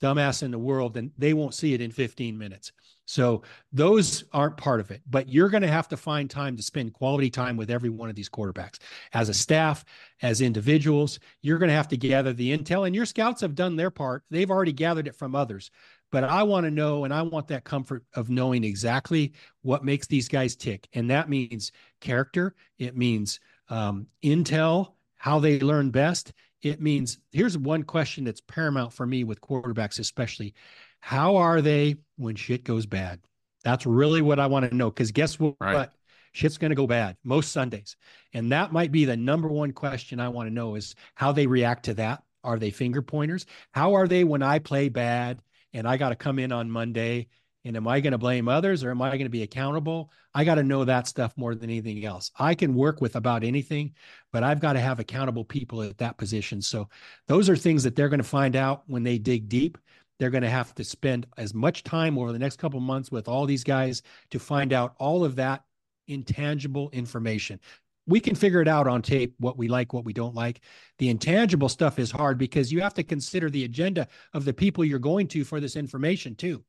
dumbass in the world, and they won't see it in 15 minutes. So those aren't part of it. But you're going to have to find time to spend quality time with every one of these quarterbacks. As a staff, as individuals, you're going to have to gather the intel, and your scouts have done their part. They've already gathered it from others. But I want to know, and I want that comfort of knowing exactly what makes these guys tick. And that means character, it means um, intel, how they learn best. It means here's one question that's paramount for me with quarterbacks, especially how are they when shit goes bad? That's really what I want to know. Because guess what? Right. Shit's going to go bad most Sundays. And that might be the number one question I want to know is how they react to that. Are they finger pointers? How are they when I play bad? And I got to come in on Monday. And am I going to blame others or am I going to be accountable? I got to know that stuff more than anything else. I can work with about anything, but I've got to have accountable people at that position. So those are things that they're going to find out when they dig deep. They're going to have to spend as much time over the next couple months with all these guys to find out all of that intangible information we can figure it out on tape what we like what we don't like. The intangible stuff is hard because you have to consider the agenda of the people you're going to for this information too.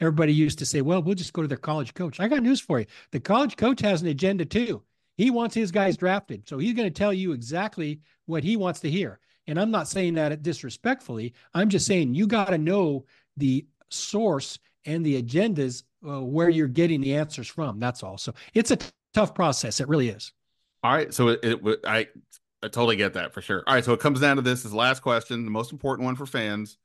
Everybody used to say well we'll just go to their college coach. I got news for you. The college coach has an agenda too. He wants his guys drafted so he's going to tell you exactly what he wants to hear. And i'm not saying that disrespectfully. I'm just saying you got to know the source and the agendas uh, where you're getting the answers from. That's all. So it's a t- tough process. It really is all right, so it, it I I totally get that for sure. All right, so it comes down to this: is last question, the most important one for fans.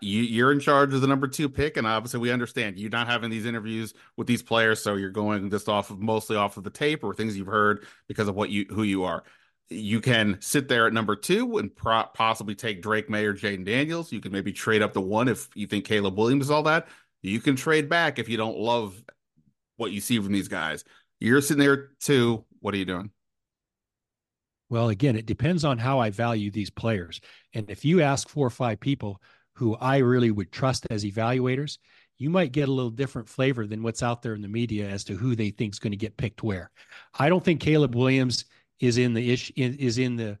You, you're in charge of the number two pick, and obviously we understand you're not having these interviews with these players, so you're going just off of mostly off of the tape or things you've heard because of what you who you are. You can sit there at number two and pro- possibly take Drake Maye or Jayden Daniels. You can maybe trade up to one if you think Caleb Williams is all that. You can trade back if you don't love what you see from these guys. You're sitting there too. What are you doing? Well, again, it depends on how I value these players. And if you ask four or five people who I really would trust as evaluators, you might get a little different flavor than what's out there in the media as to who they think is going to get picked where. I don't think Caleb Williams is in the ish is in the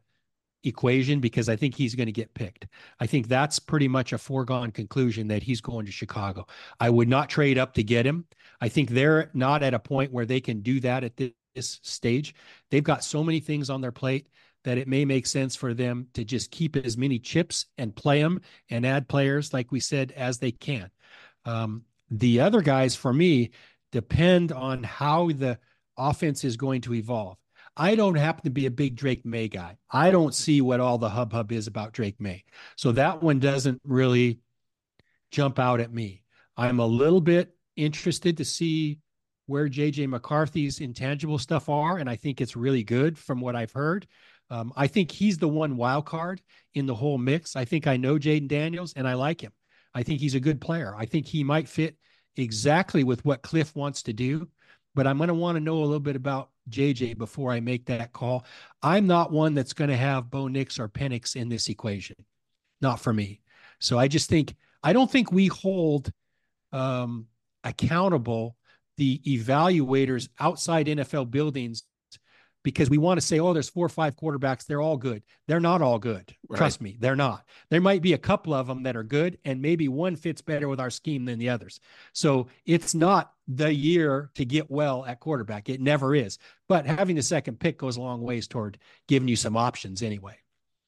equation because I think he's going to get picked. I think that's pretty much a foregone conclusion that he's going to Chicago. I would not trade up to get him. I think they're not at a point where they can do that at this stage. They've got so many things on their plate that it may make sense for them to just keep as many chips and play them and add players, like we said, as they can. Um, the other guys, for me, depend on how the offense is going to evolve. I don't happen to be a big Drake Maye guy. I don't see what all the hub hub is about Drake Maye. So that one doesn't really jump out at me. I'm a little bit interested to see where JJ McCarthy's intangible stuff are. And I think it's really good from what I've heard. Um, I think he's the one wild card in the whole mix. I think I know Jayden Daniels and I like him. I think he's a good player. I think he might fit exactly with what Cliff wants to do but I'm going to want to know a little bit about JJ before I make that call. I'm not one that's going to have Bo Nix or Penix in this equation, not for me. So I just think I don't think we hold um, accountable the evaluators outside NFL buildings because we want to say, oh, there's four or five quarterbacks. They're all good. They're not all good. Right. Trust me, they're not. There might be a couple of them that are good, and maybe one fits better with our scheme than the others. So it's not the year to get well at quarterback. It never is. But having the second pick goes a long ways toward giving you some options anyway.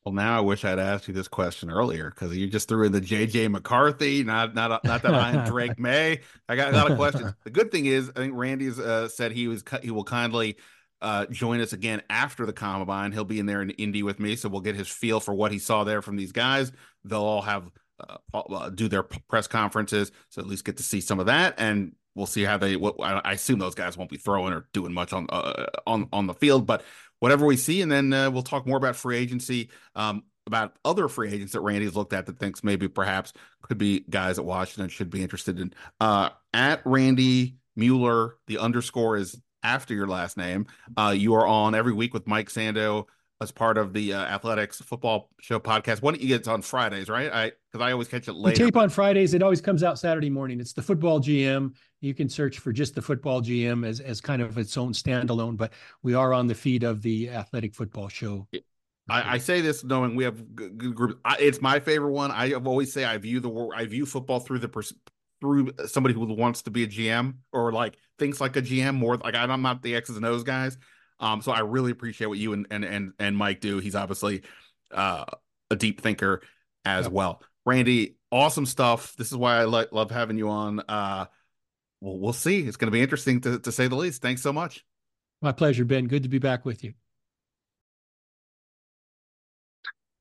Well, now I wish I'd asked you this question earlier because you just threw in the JJ McCarthy, not not not that I'm Drake Maye. I got a lot of questions. The good thing is, I think Randy's uh, said he was he will kindly uh, join us again after the combine. He'll be in there in Indy with me, so we'll get his feel for what he saw there from these guys. They'll all have uh, uh do their press conferences, so at least get to see some of that, and we'll see how they. What I assume those guys won't be throwing or doing much on uh, on on the field, but whatever we see, and then uh, we'll talk more about free agency. Um, about other free agents that Randy's looked at that thinks maybe perhaps could be guys at Washington should be interested in. Uh, at Randy Mueller, the underscore is after your last name. Uh, you are on every week with Mike Sando as part of the uh, Athletics Football Show podcast. Why don't you get on Fridays, right? I because I always catch it late. tape on Fridays. It always comes out Saturday morning. It's the Football GM. You can search for just the Football GM as as kind of its own standalone, but we are on the feed of the Athletic Football Show. I, I say this knowing we have good, good group. It's my favorite one. I have always say I view the I view football through the pers- through somebody who wants to be a GM or like thinks like a GM more like I'm not the X's and O's guys. Um, so I really appreciate what you and and and, and Mike do. He's obviously uh, a deep thinker as yeah. well. Randy, awesome stuff. This is why I lo- love having you on. Uh, well, we'll see. It's going to be interesting to, to say the least. Thanks so much. My pleasure, Ben. Good to be back with you.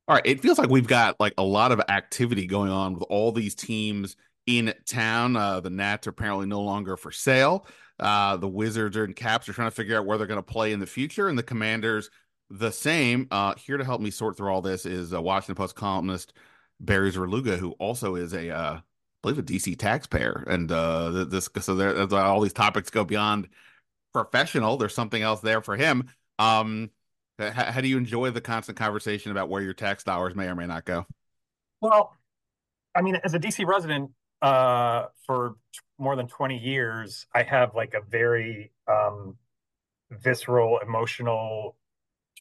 All right. It feels like we've got like a lot of activity going on with all these teams in town. Uh, the Nats are apparently no longer for sale. Uh, the Wizards and Caps are trying to figure out where they're going to play in the future, and the Commanders the same. Uh, here to help me sort through all this is a Washington Post columnist Barry Svrluga, who also is a, uh, I believe, a DC taxpayer, and uh, this so there all these topics go beyond professional. There's something else there for him. Um, how, how do you enjoy the constant conversation about where your tax dollars may or may not go? Well, I mean, as a DC resident, uh, for more than 20 years, I have like a very um, visceral, emotional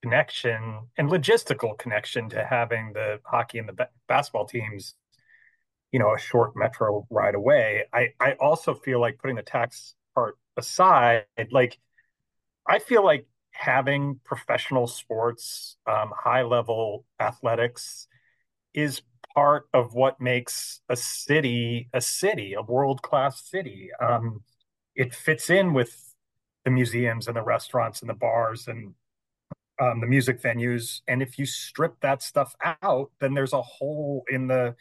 connection and logistical connection to having the hockey and the basketball teams, you know, a short metro ride away. I, I also feel like putting the tax part aside, like, I feel like having professional sports, um, high level athletics is part of what makes a city a city, a world class city. Um, it fits in with the museums and the restaurants and the bars and um, the music venues. And if you strip that stuff out, then there's a hole in the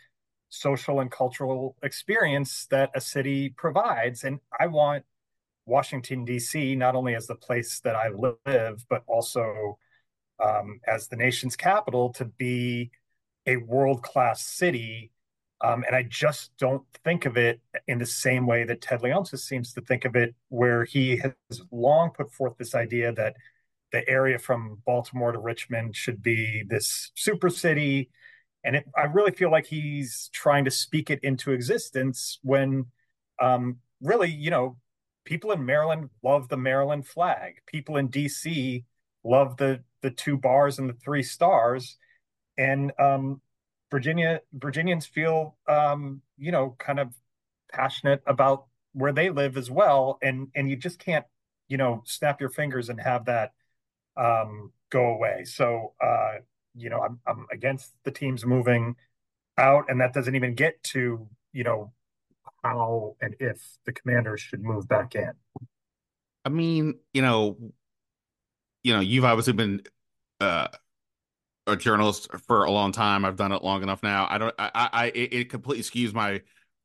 social and cultural experience that a city provides. And I want Washington, D.C., not only as the place that I live, but also um, as the nation's capital to be a world class city Um, and I just don't think of it in the same way that Ted Leonsis seems to think of it, where he has long put forth this idea that the area from Baltimore to Richmond should be this super city. And it, I really feel like he's trying to speak it into existence when um, really, you know, people in Maryland love the Maryland flag. People in DC love the the two bars and the three stars. And um, Virginia Virginians feel um, you know kind of passionate about where they live as well, and and you just can't you know snap your fingers and have that um, go away. So uh, you know I'm I'm against the teams moving out, and that doesn't even get to you know how and if the commanders should move back in. I mean, you know, you know, you've obviously been uh a journalist for a long time. I've done it long enough now. I don't. I. I. It, completely skews my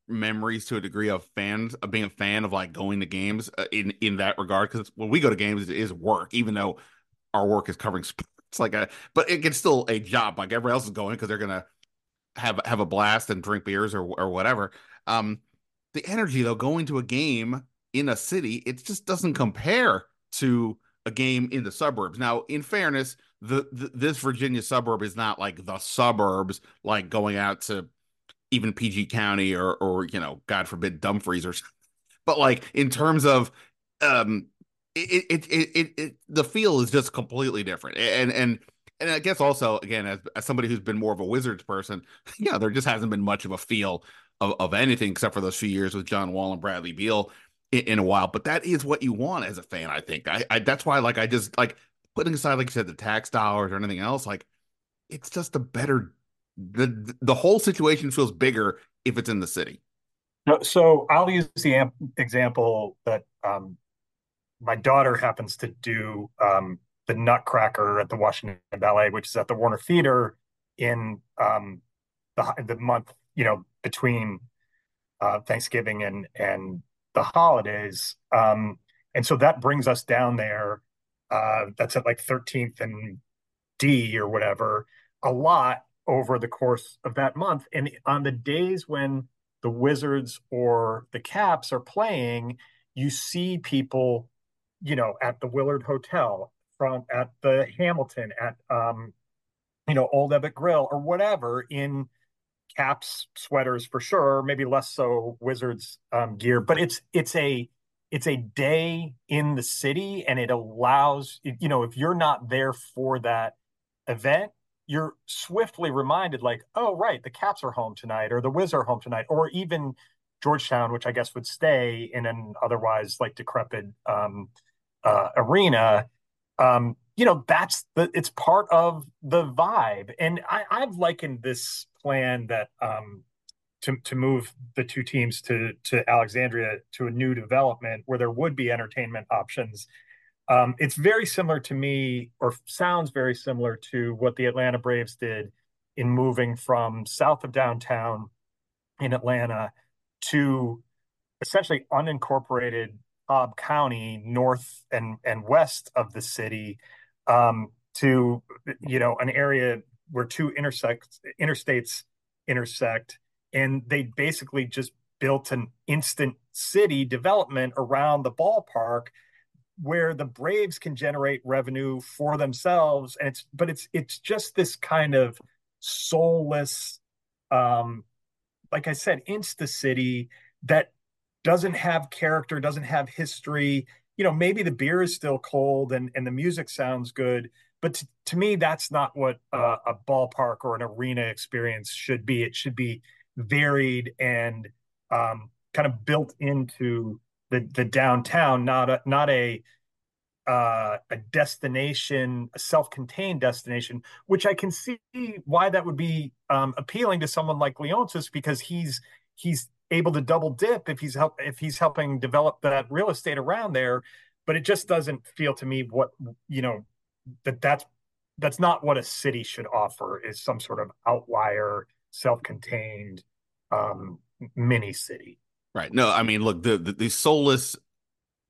memories to a degree of fans of being a fan of like going to games uh, in in that regard because when we go to games it is work even though our work is covering sports like a but it, it's still a job like everyone else is going because they're gonna have have a blast and drink beers or or whatever um the energy though going to a game in a city it just doesn't compare to a game in the suburbs now in fairness the, the, this Virginia suburb is not like the suburbs, like going out to even PG County or or you know, God forbid, Dumfries or something. But like in terms of um it it, it it it the feel is just completely different. And and and I guess also again as, as somebody who's been more of a Wizards person, yeah, there just hasn't been much of a feel of, of anything except for those few years with John Wall and Bradley Beal in, in a while. But that is what you want as a fan, I think. I, I that's why like I just like putting aside, like you said, the tax dollars or anything else, like it's just a better the the whole situation feels bigger if it's in the city. So I'll use the example that um, my daughter happens to do um, the Nutcracker at the Washington Ballet, which is at the Warner Theater in um, the the month you know between uh, Thanksgiving and and the holidays, um, and so that brings us down there uh, that's at like 13th and D or whatever, a lot over the course of that month. And on the days when the Wizards or the Caps are playing, you see people, you know, at the Willard Hotel, from at the Hamilton, at um, you know, Old Ebbitt Grill or whatever in Caps sweaters for sure, maybe less so Wizards um, gear, but it's it's a it's a day in the city and it allows you know if you're not there for that event you're swiftly reminded like oh right the caps are home tonight or the wiz are home tonight or even georgetown which i guess would stay in an otherwise like decrepit um, uh, arena um, you know that's the it's part of the vibe and I, i've likened this plan that um, to, to move the two teams to to Alexandria to a new development where there would be entertainment options. Um, it's very similar to me, or sounds very similar to what the Atlanta Braves did in moving from south of downtown in Atlanta to essentially unincorporated Cobb County, north and and west of the city, um, to you know an area where two intersect interstates intersect and they basically just built an instant city development around the ballpark where the Braves can generate revenue for themselves and it's but it's it's just this kind of soulless um like I said insta city that doesn't have character doesn't have history. You know maybe the beer is still cold and and the music sounds good but to, to me that's not what uh, a ballpark or an arena experience should be. It should be varied and um, kind of built into the the downtown, not a not a uh, a destination, a self-contained destination, which I can see why that would be um, appealing to someone like Leonsis because he's he's able to double dip if he's help if he's helping develop that real estate around there. But it just doesn't feel to me what you know that that's that's not what a city should offer is some sort of outlier self-contained um, mini city. Right. No, I mean, look, the, the, the soulless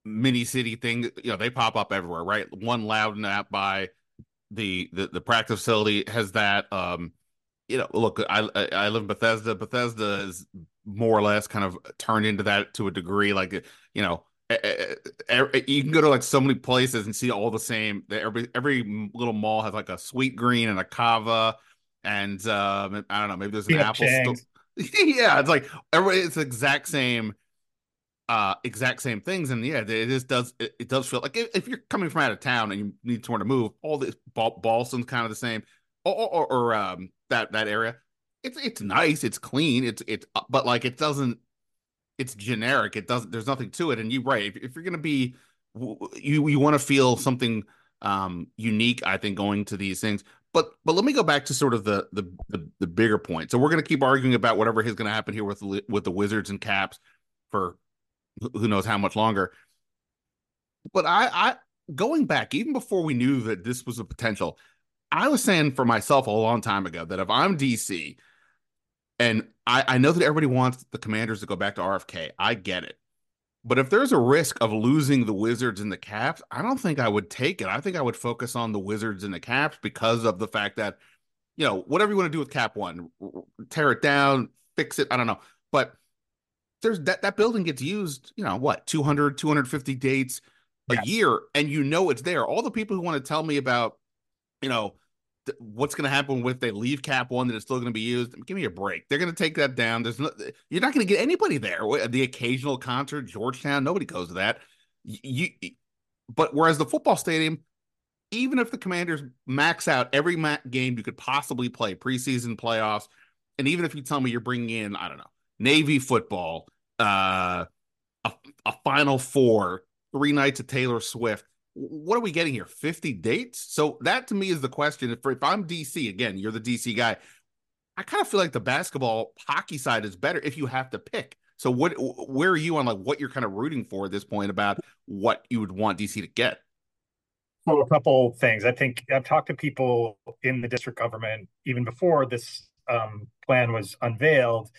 mini city thing, you know, they pop up everywhere, right? One Loudoun app by the, the the practice facility has that. Um, you know, look, I I live in Bethesda. Bethesda is more or less kind of turned into that to a degree. Like, you know, you can go to like so many places and see all the same. Every every little mall has like a sweet green and a Cava, and um, I don't know, maybe there's an Apple yeah, it's like. It's the exact same, uh, exact same things, and yeah, it just does. It, it does feel like if you're coming from out of town and you need somewhere to move, all this Ballston's kind of the same, or, or, or um that that area. It's it's nice, it's clean, it's it's but like it doesn't it's generic. It doesn't. There's nothing to it. And you right. If, if you're gonna be, you you want to feel something um unique. I think going to these things. But but let me go back to sort of the the the, the bigger point. So we're gonna keep arguing about whatever is gonna happen here with with the Wizards and Caps for who knows how much longer. But I I going back even before we knew that this was a potential. I was saying for myself a long time ago that if I'm DC and I, I know that everybody wants the commanders to go back to RFK. I get it. But if there's a risk of losing the Wizards and the Caps, I don't think I would take it. I think I would focus on the Wizards and the Caps because of the fact that, you know, whatever you want to do with Cap One, tear it down, fix it. I don't know. But there's that that building gets used, you know, what, 200, 250 dates a yes. year, and you know it's there. All the people who want to tell me about, you know, what's going to happen with they leave cap one that it's still going to be used? Give me a break. They're going to take that down. There's no you're not going to get anybody there. The occasional concert georgetown nobody goes to that. You but whereas the football stadium even if the commanders max out every game you could possibly play preseason playoffs and even if you tell me you're bringing in i don't know navy football uh a, a final four three nights of taylor swift what are we getting here? 50 dates? So that to me is the question. If, if I'm DC, again, you're the DC guy. I kind of feel like the basketball hockey side is better if you have to pick. So what where are you on like what you're kind of rooting for at this point about what you would want DC to get? Well, a couple things. I think I've talked to people in the district government even before this um, plan was unveiled,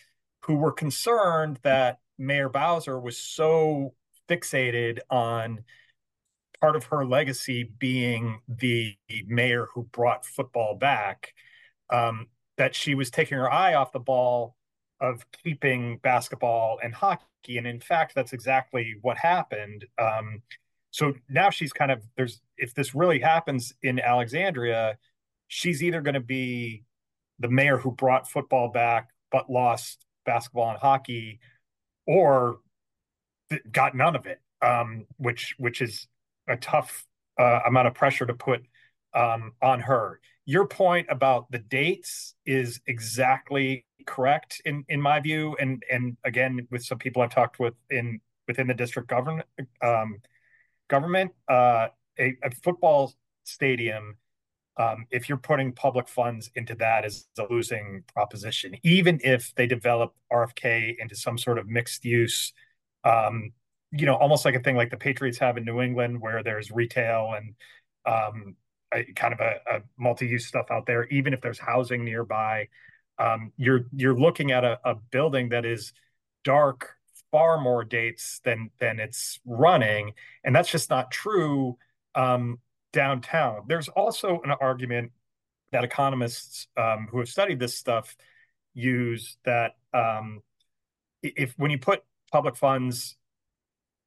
who were concerned that Mayor Bowser was so fixated on part of her legacy being the mayor who brought football back, um, that she was taking her eye off the ball of keeping basketball and hockey. And in fact, that's exactly what happened. Um, so now she's kind of there's if this really happens in Alexandria, she's either going to be the mayor who brought football back but lost basketball and hockey, or got none of it, um, which which is a tough uh, amount of pressure to put um, on her. Your point about the dates is exactly correct in in my view, and and again with some people I've talked with in within the district government um, government, uh, a, a, football stadium. Um, if you're putting public funds into that is a losing proposition, even if they develop RFK into some sort of mixed use um, you know, almost like a thing like the Patriots have in New England, where there's retail and um, a, kind of a, a, multi-use stuff out there. Even if there's housing nearby, um, you're you're looking at a, a, building that is dark far more dates than than it's running, and that's just not true um, downtown. There's also an argument that economists um, who have studied this stuff use that um, if when you put public funds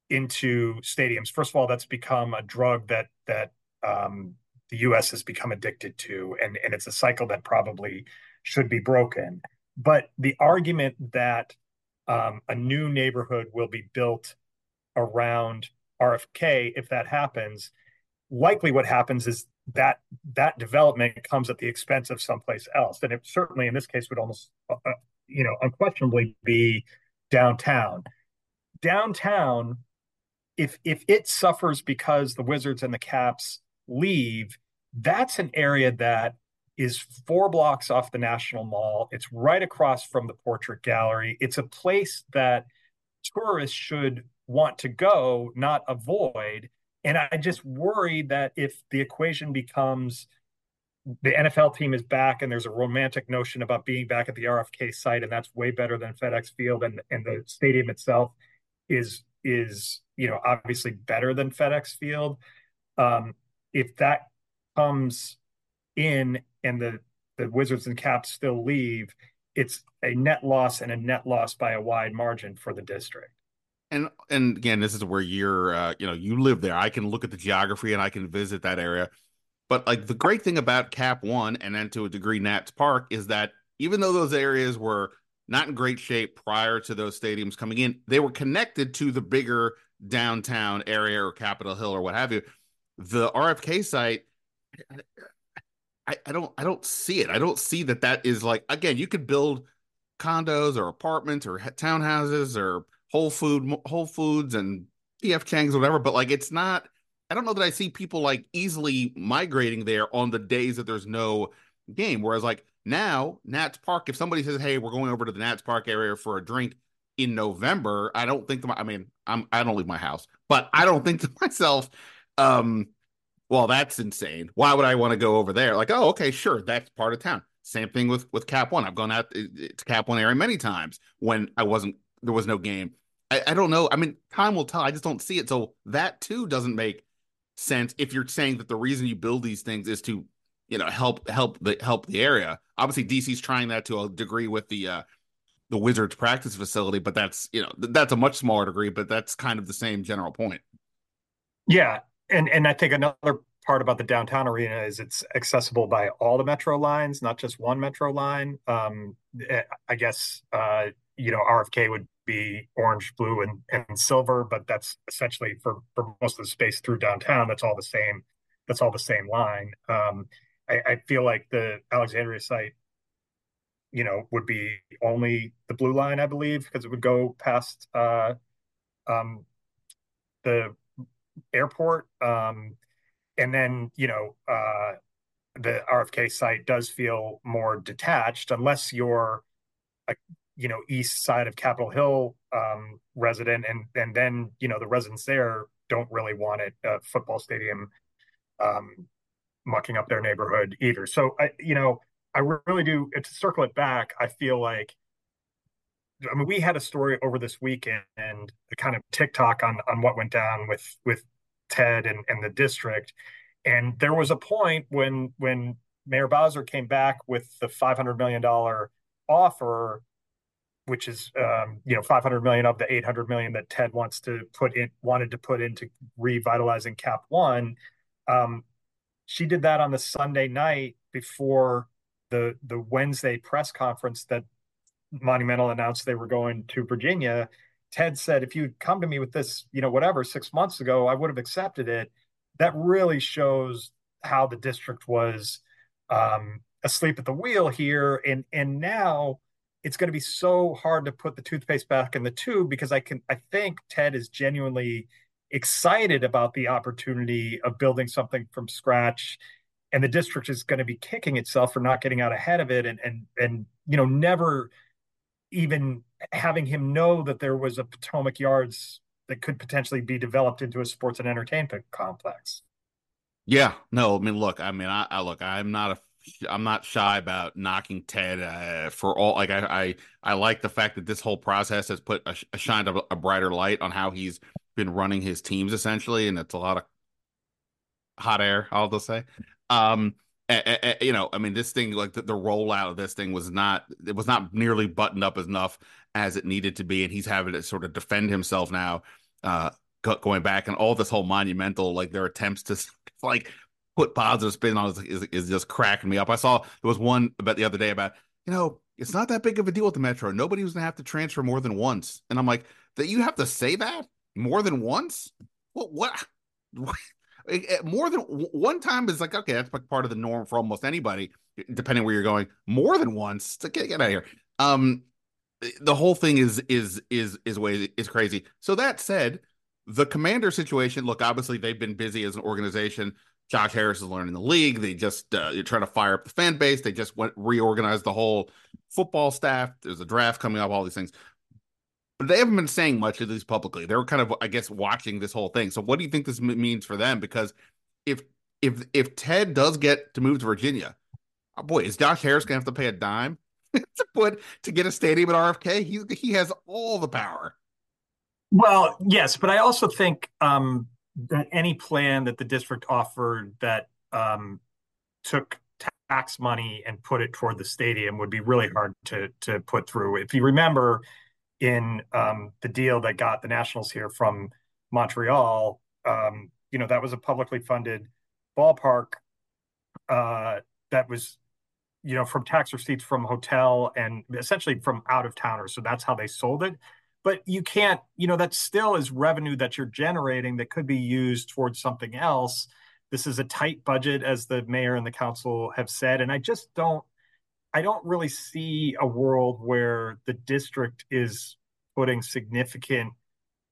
into stadiums. First of all, that's become a drug that that um, the U.S. has become addicted to, and and it's a cycle that probably should be broken. But the argument that um, a new neighborhood will be built around RFK, if that happens, likely what happens is that that development comes at the expense of someplace else, and it certainly in this case would almost, uh, uh you know, unquestionably be downtown. Downtown if if it suffers because the Wizards and the Caps leave, that's an area that is four blocks off the National Mall. It's right across from the Portrait Gallery. It's a place that tourists should want to go, not avoid. And I just worry that if the equation becomes the NFL team is back and there's a romantic notion about being back at the RFK site, and that's way better than FedEx Field, and, and the stadium itself is is you know obviously better than FedEx Field. Um, if that comes in and the the Wizards and Caps still leave, it's a net loss and a net loss by a wide margin for the district. And and again, this is where you're, uh, you know, you live there. I can look at the geography and I can visit that area. But like the great thing about Cap One and then to a degree Nats Park is that even though those areas were not in great shape prior to those stadiums coming in, they were connected to the bigger downtown area or Capitol Hill or what have you. The RFK site, I, I don't I don't see it. I don't see that that is like again, you could build condos or apartments or townhouses or Whole Food Whole Foods and PF Chang's whatever, but like it's not I don't know that I see people like easily migrating there on the days that there's no game. Whereas like now, Nats Park, if somebody says, "Hey, we're going over to the Nats Park area for a drink in November," I don't think I mean, I'm I don't leave my house, but I don't think to myself, um, well, that's insane. Why would I want to go over there? Like, oh, okay, sure, that's part of town. Same thing with with Cap One. I've gone out to Cap One area many times when I wasn't there was no game. I, I don't know. I mean, time will tell. I just don't see it. So that too doesn't make sense if you're saying that the reason you build these things is to you know help help the help the area obviously dc's trying that to a degree with the uh the wizards practice facility but that's you know that's a much smaller degree but that's kind of the same general point yeah and and i think another part about the downtown arena is it's accessible by all the metro lines not just one metro line um i guess uh you know rfk would be orange, blue, and, and silver, but that's essentially for, for most of the space through downtown. That's all the same. That's all the same line. Um, I, I feel like the Alexandria site, you know, would be only the blue line, I believe, because it would go past uh, um, the airport. Um, and then, you know, uh, the RFK site does feel more detached unless you're a you know east side of Capitol Hill um, resident, and and then you know the residents there don't really want it a football stadium um, mucking up their neighborhood either. So I you know I really do to circle it back. I feel like I mean we had a story over this weekend and kind of TikTok on on what went down with with Ted and and the district, and there was a point when when Mayor Bowser came back with the five hundred million dollar offer which is um, you know 500 million of the 800 million that Ted wants to put in wanted to put into revitalizing Cap One. Um, she did that on the Sunday night before the the Wednesday press conference that Monumental announced they were going to Virginia. Ted said, "If you'd come to me with this, you know, whatever six months ago, I would have accepted it." That really shows how the district was um, asleep at the wheel here, and and now it's going to be so hard to put the toothpaste back in the tube because I can I think Ted is genuinely excited about the opportunity of building something from scratch and the district is going to be kicking itself for not getting out ahead of it and and and you know never even having him know that there was a Potomac Yards that could potentially be developed into a sports and entertainment complex. Yeah, no, I mean, look, I mean, I, I look, I'm not a I'm not shy about knocking Ted uh, for all. Like I, I, I like the fact that this whole process has put a, a shined a, a, brighter light on how he's been running his teams essentially, and it's a lot of hot air. I'll just say, um, you know, I mean, this thing like the, the rollout of this thing was not it was not nearly buttoned up enough as it needed to be, and he's having to sort of defend himself now. Uh, going back and all this whole monumental like their attempts to like put positive spin on is, is, is just cracking me up. I saw there was one about the other day about, you know, it's not that big of a deal with the Metro. Nobody was going to have to transfer more than once. And I'm like, that you have to say that more than once? What? What? more than one time is like okay, that's part of the norm for almost anybody, depending where you're going. More than once, to get, get out of here. Um, the whole thing is is is is way is crazy. So that said, the commander situation. Look, obviously they've been busy as an organization. Josh Harris is learning the league. They just uh, you're trying to fire up the fan base. They just went reorganized the whole football staff. There's a draft coming up. All these things, but they haven't been saying much of these publicly. They were kind of, I guess, watching this whole thing. So, what do you think this means for them? Because if if if Ted does get to move to Virginia, oh boy, is Josh Harris gonna have to pay a dime to put to get a stadium at RFK? He he has all the power. Well, yes, but I also think um, that any plan that the district offered that um, took tax money and put it toward the stadium would be really hard to to put through. If you remember, in um, the deal that got the Nationals here from Montreal, um, you know that was a publicly funded ballpark uh, that was you know from tax receipts from hotel and essentially from out of towners. So that's how they sold it. But you can't, you know, that still is revenue that you're generating that could be used towards something else. This is a tight budget, as the mayor and the council have said, and I just don't I don't really see a world where the district is putting significant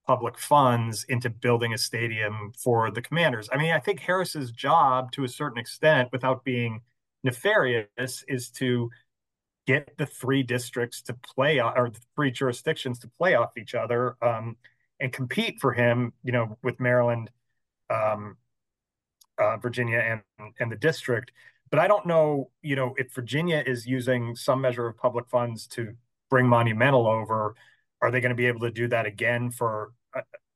public funds into building a stadium for the commanders. I mean, I think Harris's job to a certain extent without being nefarious is to get the three districts to play or the three jurisdictions to play off each other um, and compete for him, you know, with Maryland, um, uh, Virginia and and the district. But I don't know, you know, if Virginia is using some measure of public funds to bring Monumental over, are they going to be able to do that again for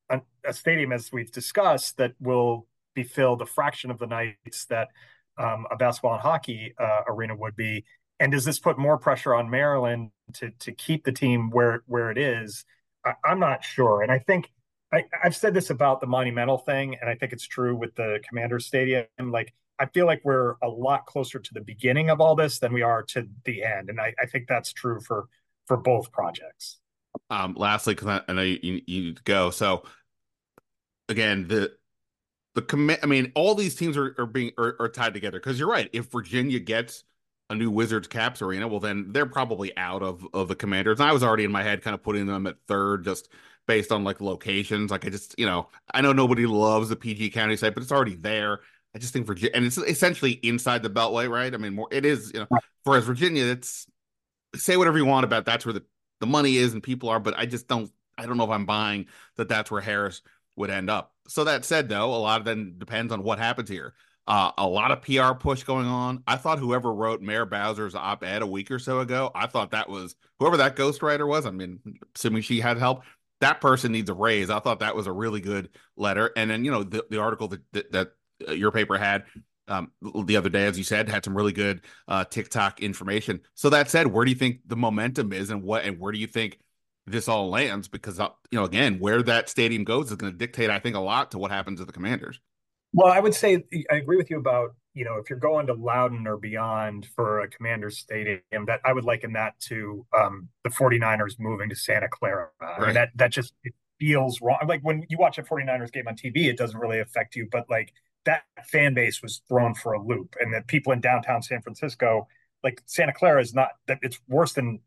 a, a, stadium, as we've discussed, that will be filled a fraction of the nights that um, a basketball and hockey uh, arena would be. And does this put more pressure on Maryland to to keep the team where where it is? I, am not sure. And I think I, have said this about the monumental thing, and I think it's true with the Commander Stadium. Like I feel like we're a lot closer to the beginning of all this than we are to the end, and I, I think that's true for for both projects. Um, lastly, because I, I, know you, you, you go. So again, the the commit. I mean, all these teams are, are being are, are tied together because you're right. If Virginia gets a new Wizards Caps arena, well, then they're probably out of of the Commanders. And I was already in my head kind of putting them at third, just based on like locations. Like I just, you know, I know nobody loves the PG County site, but it's already there. I just think Virginia, and it's essentially inside the Beltway, right? I mean, more it is, you know. Whereas Virginia, it's say whatever you want about that's where the the money is and people are, but I just don't I don't know if I'm buying that that's where Harris would end up. So that said, though, a lot of them depends on what happens here. Uh, a lot of PR push going on. I thought whoever wrote Mayor Bowser's op-ed a week or so ago, I thought that was whoever that ghostwriter was. I mean, assuming she had help, that person needs a raise. I thought that was a really good letter. And then you know the, the article that, that, that your paper had um, the other day, as you said, had some really good uh, TikTok information. So that said, where do you think the momentum is, and what, and where do you think this all lands? Because uh, you know, again, where that stadium goes is going to dictate, I think, a lot to what happens to the Commanders. Well, I would say I agree with you about you know if you're going to Loudoun or beyond for a Commanders stadium, that I would liken that to um, the 49ers moving to Santa Clara. Right. I mean, that that just it feels wrong. Like when you watch a 49ers game on TV, it doesn't really affect you, but like that fan base was thrown for a loop, and the people in downtown San Francisco, like Santa Clara, is not that it's worse than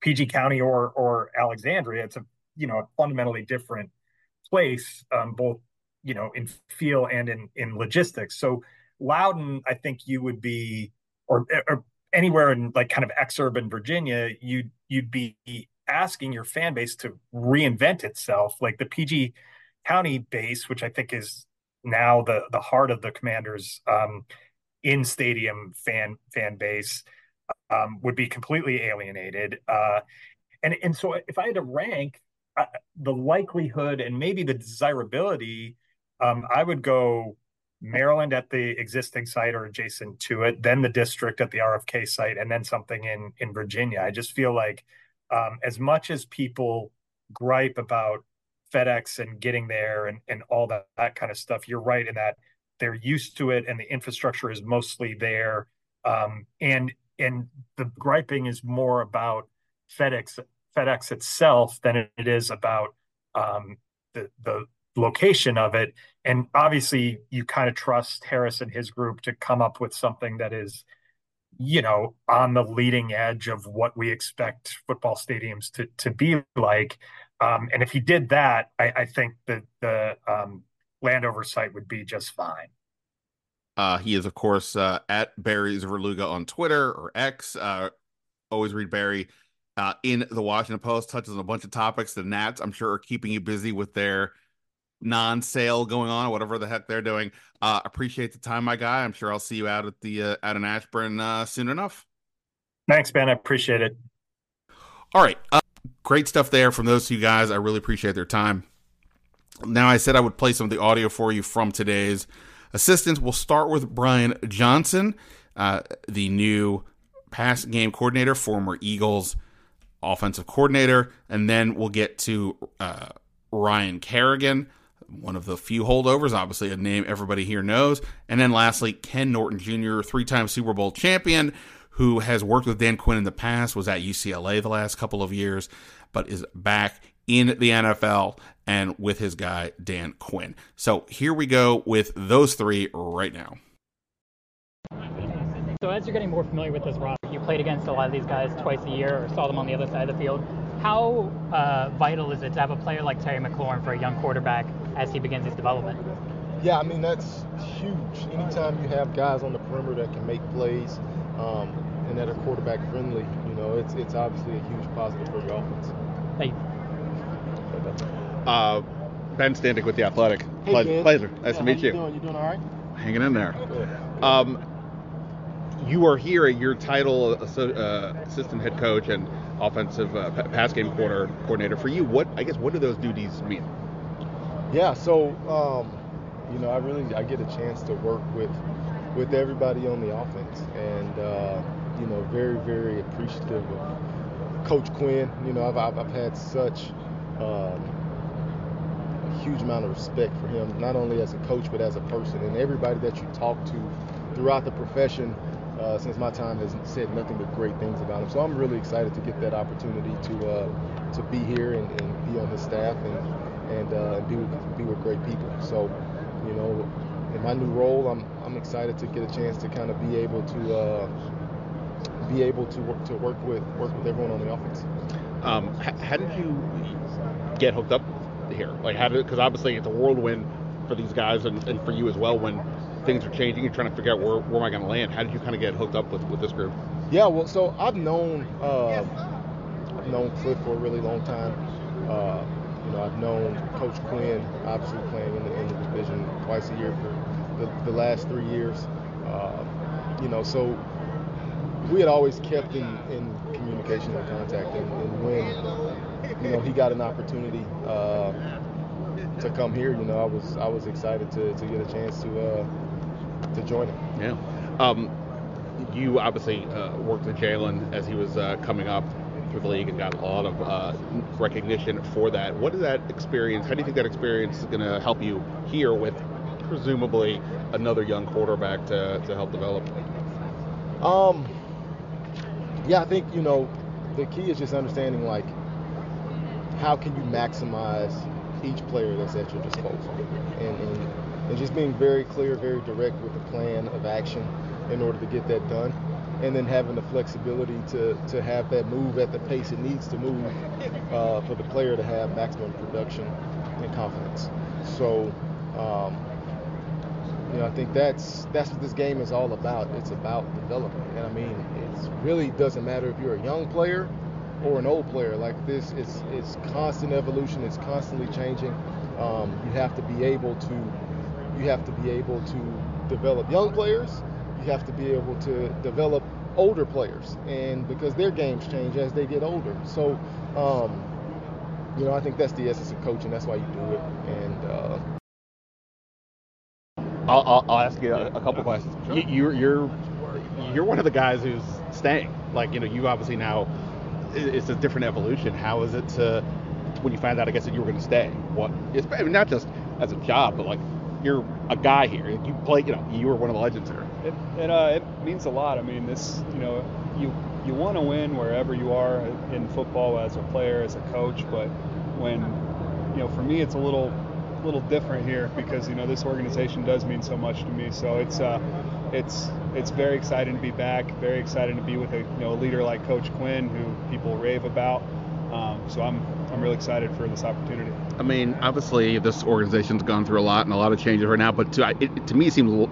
PG County or or Alexandria. It's a you know a fundamentally different place, um, both you know in feel and in in logistics. So Loudoun, I think you would be, or, or anywhere in like kind of exurban Virginia, you'd you'd be asking your fan base to reinvent itself, like the PG County base, which I think is now the the heart of the Commanders um, in stadium fan fan base um, would be completely alienated. Uh, and and so if I had to rank uh, the likelihood and maybe the desirability, um, I would go Maryland at the existing site or adjacent to it, then the district at the RFK site, and then something in in Virginia. I just feel like um, as much as people gripe about FedEx and getting there and, and all that, that kind of stuff. You're right in that they're used to it and the infrastructure is mostly there. Um, and and the griping is more about FedEx FedEx itself than it is about um, the the location of it. And obviously, you kind of trust Harris and his group to come up with something that is, you know, on the leading edge of what we expect football stadiums to to be like. Um, and if he did that, I, I think that the um, Landover site would be just fine. Uh, he is, of course, uh, at Barry Svrluga on Twitter or X. Uh, always read Barry uh, in the Washington Post, touches on a bunch of topics. The Nats, I'm sure, are keeping you busy with their non-sale going on, whatever the heck they're doing. Uh, appreciate the time, my guy. I'm sure I'll see you out at the uh, out in Ashburn uh, soon enough. Thanks, Ben. I appreciate it. All right. Great stuff there from those two guys. I really appreciate their time. Now, I said I would play some of the audio for you from today's assistants. We'll start with Brian Johnson. uh, the new pass game coordinator, former Eagles offensive coordinator, and then we'll get to uh, Ryan Kerrigan, one of the few holdovers, obviously a name everybody here knows, and then lastly Ken Norton Jr., three-time Super Bowl champion, who has worked with Dan Quinn in the past, was at UCLA the last couple of years, but is back in the NFL and with his guy Dan Quinn. So here we go with those three right now. So as you're getting more familiar with this roster, you played against a lot of these guys twice a year or saw them on the other side of the field. How uh, vital is it to have a player like Terry McLaurin for a young quarterback as he begins his development? Yeah, I mean that's huge. Anytime you have guys on the perimeter that can make plays um, and that are quarterback friendly, you know, it's it's obviously a huge positive for your offense. Thank you. Uh, ben Standig with the Athletic. Hey, pleasure, Ben. pleasure. Nice Yeah, to meet how you. Doing? You doing all right? Hanging in there. Good. Um, you are here at your title uh, assistant head coach and offensive uh, pass game quarter coordinator. For you, what I guess what do those duties mean? Yeah, so um, you know, I really I get a chance to work with with everybody on the offense, and uh, you know, very very appreciative of Coach Quinn. You know, I've I've, I've had such um, a huge amount of respect for him, not only as a coach but as a person, and everybody that you talk to throughout the profession. Uh, since my time has said nothing but great things about him, so I'm really excited to get that opportunity to uh, to be here and, and be on his staff and and uh, be with be with great people. So, you know, in my new role, I'm I'm excited to get a chance to kind of be able to uh, be able to work to work with work with everyone on the offense. Um, how did you get hooked up here? Like, how did because obviously it's a whirlwind for these guys and, and for you as well when things are changing. You're trying to figure out where, where am I going to land. How did you kind of get hooked up with, with this group? Yeah, well, so I've known uh, I've known Kliff for a really long time. Uh, you know, I've known Coach Quinn, obviously playing in the, in the division twice a year for the, the last three years. Uh, you know, so we had always kept in, in communication and contact. And, and when you know he got an opportunity uh, to come here, you know, I was I was excited to, to get a chance to uh, to join him. Yeah. Um, you obviously uh, worked with Jalen as he was uh, coming up through the league and got a lot of uh, recognition for that. What is that experience? How do you think that experience is going to help you here with presumably another young quarterback to, to help develop? Um, yeah, I think you know the key is just understanding like how can you maximize each player that's at your disposal, and, and and just being very clear, very direct with the plan of action in order to get that done, and then having the flexibility to to have that move at the pace it needs to move uh, for the player to have maximum production and confidence. So. Um, you know, I think that's that's what this game is all about. It's about development, and I mean, it really doesn't matter if you're a young player or an old player. Like this, it's it's constant evolution. It's constantly changing. Um, you have to be able to you have to be able to develop young players. You have to be able to develop older players, and because their games change as they get older. So, um, you know, I think that's the essence of coaching. That's why you do it, and. Uh, I'll, I'll, I'll ask you a, a couple questions. You, you're you're you're one of the guys who's staying. Like you know, you obviously now it's a different evolution. How is it to when you find out? I guess that you were going to stay. What? It's I mean, not just as a job, but like you're a guy here. You play. You know, you were one of the legends here. It it, uh, it means a lot. I mean, this you know you you want to win wherever you are in football as a player, as a coach. But when you know, for me, it's a little little different here because you know this organization does mean so much to me. So it's uh, it's it's very exciting to be back. Very exciting to be with a you know a leader like Coach Quinn, who people rave about. Um, so I'm I'm really excited for this opportunity. I mean, obviously, this organization's gone through a lot and a lot of changes right now. But to, it, to me, it seems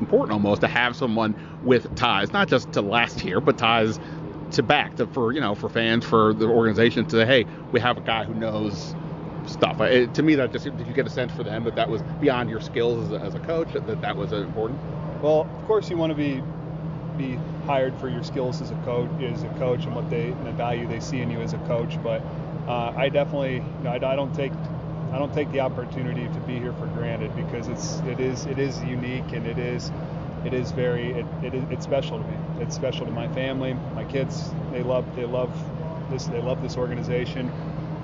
important almost to have someone with ties, not just to last year, but ties to back to for you know for fans for the organization to say, hey, we have a guy who knows stuff. It, to me, that just did you get a sense for them that that was beyond your skills as a, as a coach that that was important. Well, of course, you want to be be hired for your skills as a coach, as a coach, and what they and the value they see in you as a coach. But uh, I definitely, you know, I, I don't take I don't take the opportunity to be here for granted because it's it is it is unique and it is it is very it, it is, it's special to me. It's special to my family, my kids. They love they love this they love this organization.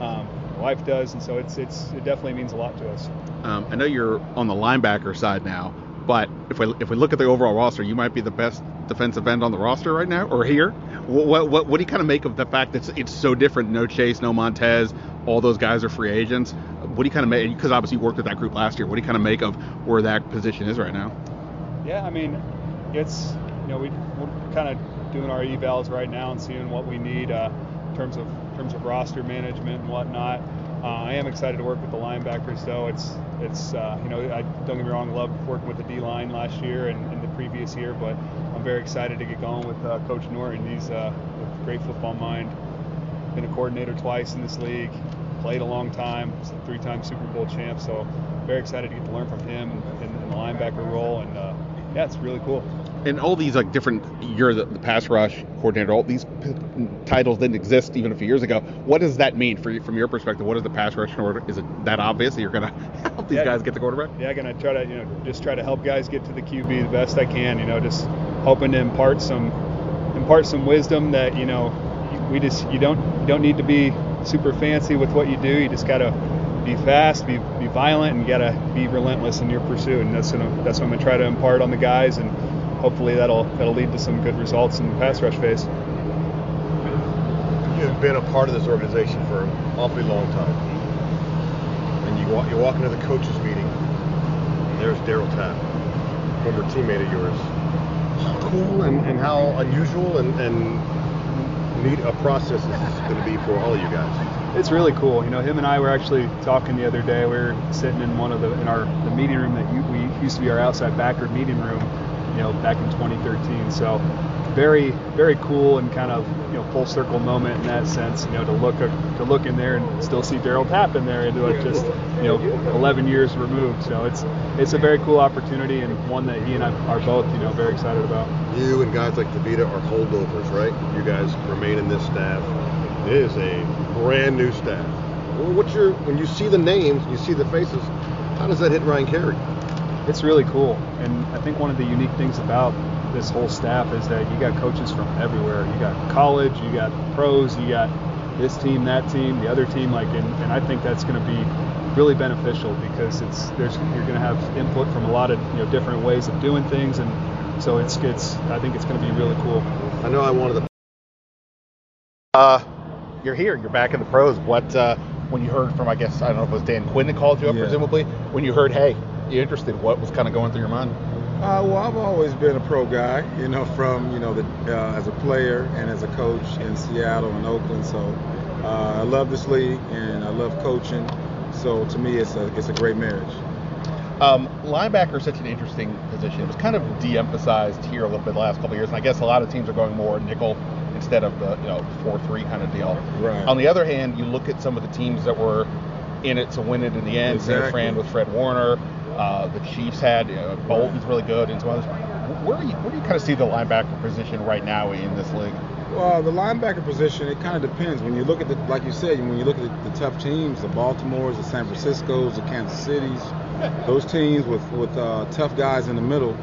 Um, wife does, and so it's it's it definitely means a lot to us. Um, I know you're on the linebacker side now, but if we if we look at the overall roster, you might be the best defensive end on the roster right now or here. What what what, what do you kind of make of the fact that it's, it's so different? No Chase, no Montez, all those guys are free agents. What do you kind of make? Because obviously you worked with that group last year. What do you kind of make of where that position is right now? Yeah, I mean, it's you know we we're kind of doing our evals right now and seeing what we need uh, in terms of in terms of roster management and whatnot. Uh, I am excited to work with the linebackers, though. It's it's uh, you know I don't get me wrong, loved working with the D line last year and, and, the previous year, but I'm very excited to get going with uh, Coach Norton. He's uh, a great football mind. Been a coordinator twice in this league, played a long time, three-time Super Bowl champ. So very excited to get to learn from him in, in the linebacker role, and uh, yeah, it's really cool and all these like different you're the, the, pass rush coordinator all these p- titles didn't exist even a few years ago what does that mean for you from your perspective what is the pass rush order is it that obvious that you're going to help these yeah, guys get the quarterback yeah I'm going to try to you know just try to help guys get to the qb the best i can you know just hoping to impart some impart some wisdom that you know we just you don't you don't need to be super fancy with what you do you just got to be fast, be, be violent, and you gotta be relentless in your pursuit. And that's gonna, that's what I'm gonna try to impart on the guys. And hopefully that'll that'll lead to some good results in the pass rush phase. You've been a part of this organization for an awfully long time, and you walk, you walk into the coaches meeting, and there's Darryl Tapp, former teammate of yours. How cool and, and how unusual and, and neat a process this is going to be for all of you guys? It's really cool. You know, him and I were actually talking the other day. We were sitting in one of the in our the meeting room that you, we used to be our outside backer meeting room you know, back in 2013. So very, very cool and kind of, you know, full circle moment in that sense, you know, to look to look in there and still see Darryl Tapp in there into it just, you know, 11 years removed. So it's it's a very cool opportunity and one that he and I are both, you know, very excited about. You and guys like Tavita are holdovers, right? You guys remain in this staff. It is a brand new staff. What's your when you see the names, you see the faces, how does that hit Ryan Carey? It's really cool. And I think one of the unique things about this whole staff is that you got coaches from everywhere. You got college, you got pros, you got this team, that team, the other team. Like, and, and I think that's going to be really beneficial because it's there's you're going to have input from a lot of you know different ways of doing things, and so it's it's I think it's going to be really cool. I know I wanted to. Uh, you're here. You're back in the pros. What uh, when you heard from I guess I don't know if it was Dan Quinn that called you up, yeah. presumably when you heard, hey, you interested? What was kind of going through your mind? Uh, well, I've always been a pro guy, you know, from you know the uh, as a player and as a coach in Seattle and Oakland. So uh, I love this league and I love coaching. So to me, it's a it's a great marriage. Um, linebacker is such an interesting position. It was kind of de-emphasized here a little bit the last couple of years, and I guess a lot of teams are going more nickel instead of the you know four-three kind of deal. Right. On the other hand, you look at some of the teams that were in it to win it in the end. Exactly. San Fran with Fred Warner. Uh, the Chiefs had uh, Bolton's really good, and some others. Where do you where do you kind of see the linebacker position right now in this league? Well, the linebacker position it kind of depends. When you look at the like you said, when you look at the, the tough teams, the Baltimores, the San Franciscos, the Kansas Cities, those teams with with uh, tough guys in the middle,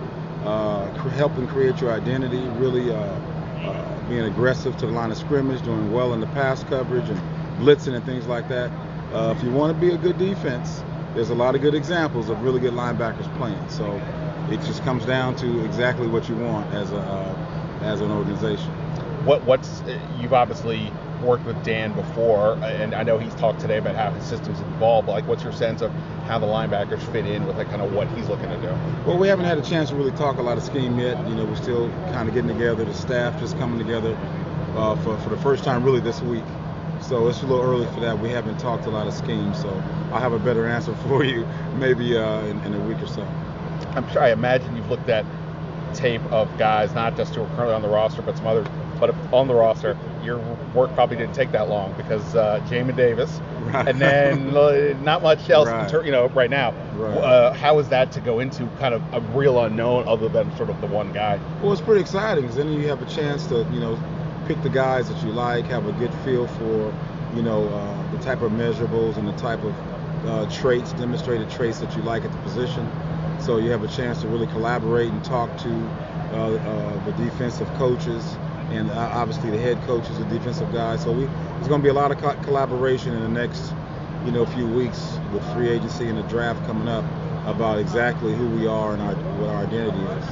uh, helping create your identity, really uh, uh, being aggressive to the line of scrimmage, doing well in the pass coverage and blitzing and things like that. if you want to be a good defense, there's a lot of good examples of really good linebackers playing. So it just comes down to exactly what you want as a uh, as an organization. What what's you've obviously worked with Dan before, and I know he's talked today about how his system's evolved. But like, what's your sense of how the linebackers fit in with like kind of what he's looking to do? Well, we haven't had a chance to really talk a lot of scheme yet. You know, we're still kind of getting together. The staff just coming together uh, for for the first time really this week. So it's a little early for that. We haven't talked a lot of schemes, so I'll have a better answer for you maybe uh, in, in, a week or so. I'm sure. I imagine you've looked at tape of guys, not just who are currently on the roster, but some others. But on the roster, your work probably didn't take that long because uh, Jamin Davis, right. and then uh, not much else, right. you know, right now. Right. Uh, how is that to go into kind of a real unknown other than sort of the one guy? Well, it's pretty exciting because then you have a chance to, you know, pick the guys that you like, have a good feel for, you know, uh, the type of measurables and the type of uh, traits, demonstrated traits that you like at the position. So you have a chance to really collaborate and talk to uh, uh, the defensive coaches and uh, obviously the head coaches, the defensive guys. So we, there's going to be a lot of co- collaboration in the next, you know, few weeks with free agency and the draft coming up about exactly who we are and our, what our identity is.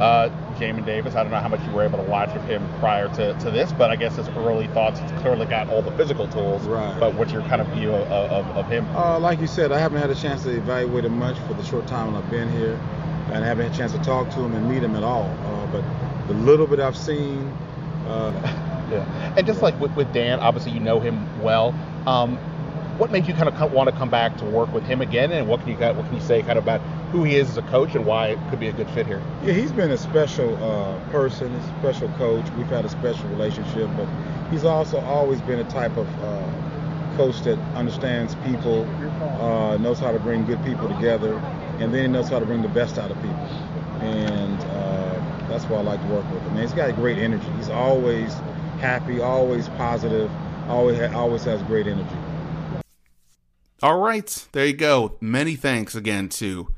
Uh, Jamin Davis, I don't know how much you were able to watch of him prior to, to this, but I guess his early thoughts, he's clearly got all the physical tools. Right. But what's your kind of view of, of, of him? Uh, like you said, I haven't had a chance to evaluate him much for the short time I've been here, and I haven't had a chance to talk to him and meet him at all. Uh, but the little bit I've seen. Uh, yeah. And just like with, with Dan, obviously you know him well. Um, what made you kind of want to come back to work with him again, and what can you what can you say kind of about who he is as a coach and why it could be a good fit here? Yeah, he's been a special uh, person, a special coach. We've had a special relationship, but he's also always been a type of uh, coach that understands people, uh, knows how to bring good people together, and then knows how to bring the best out of people. And uh, that's why I like to work with him. And he's got a great energy. He's always happy, always positive, always ha- always has great energy. All right, there you go. Many thanks again to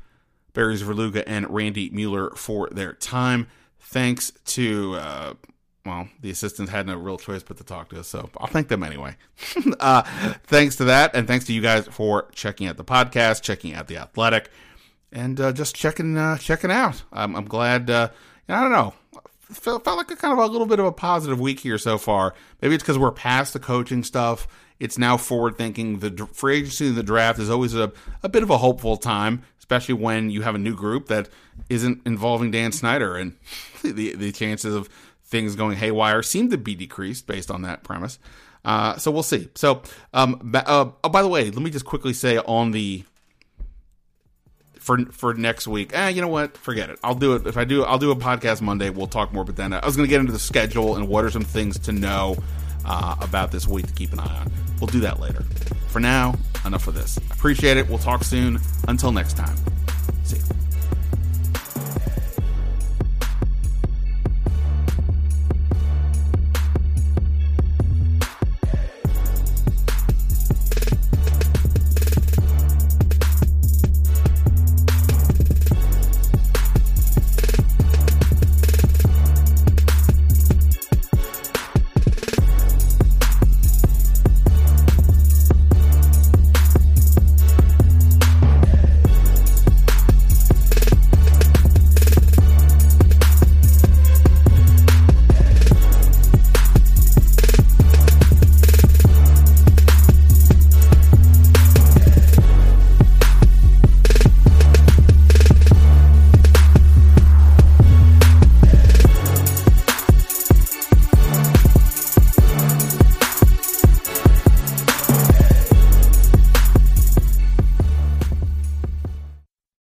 Barry Svrluga and Randy Mueller for their time. Thanks to, uh, well, the assistants had no real choice but to talk to us, so I'll thank them anyway. uh, thanks to that, and thanks to you guys for checking out the podcast, checking out the Athletic, and uh, just checking uh, checking out. I'm, I'm glad. Uh, I don't know. Felt, felt like a kind of a little bit of a positive week here so far. Maybe it's because we're past the coaching stuff it's now forward thinking. The free agency and the draft is always a, a bit of a hopeful time, especially when you have a new group that isn't involving Dan Snyder. And the, the chances of things going haywire seem to be decreased based on that premise. Uh, so we'll see. So, um, uh, oh, by the way, let me just quickly say on the for for next week. Eh, you know what? Forget it. I'll do it if I do. I'll do a podcast Monday. We'll talk more. But then I was going to get into the schedule and what are some things to know uh, about this week to keep an eye on. We'll do that later. For now, enough of this. Appreciate it. We'll talk soon. Until next time. See you.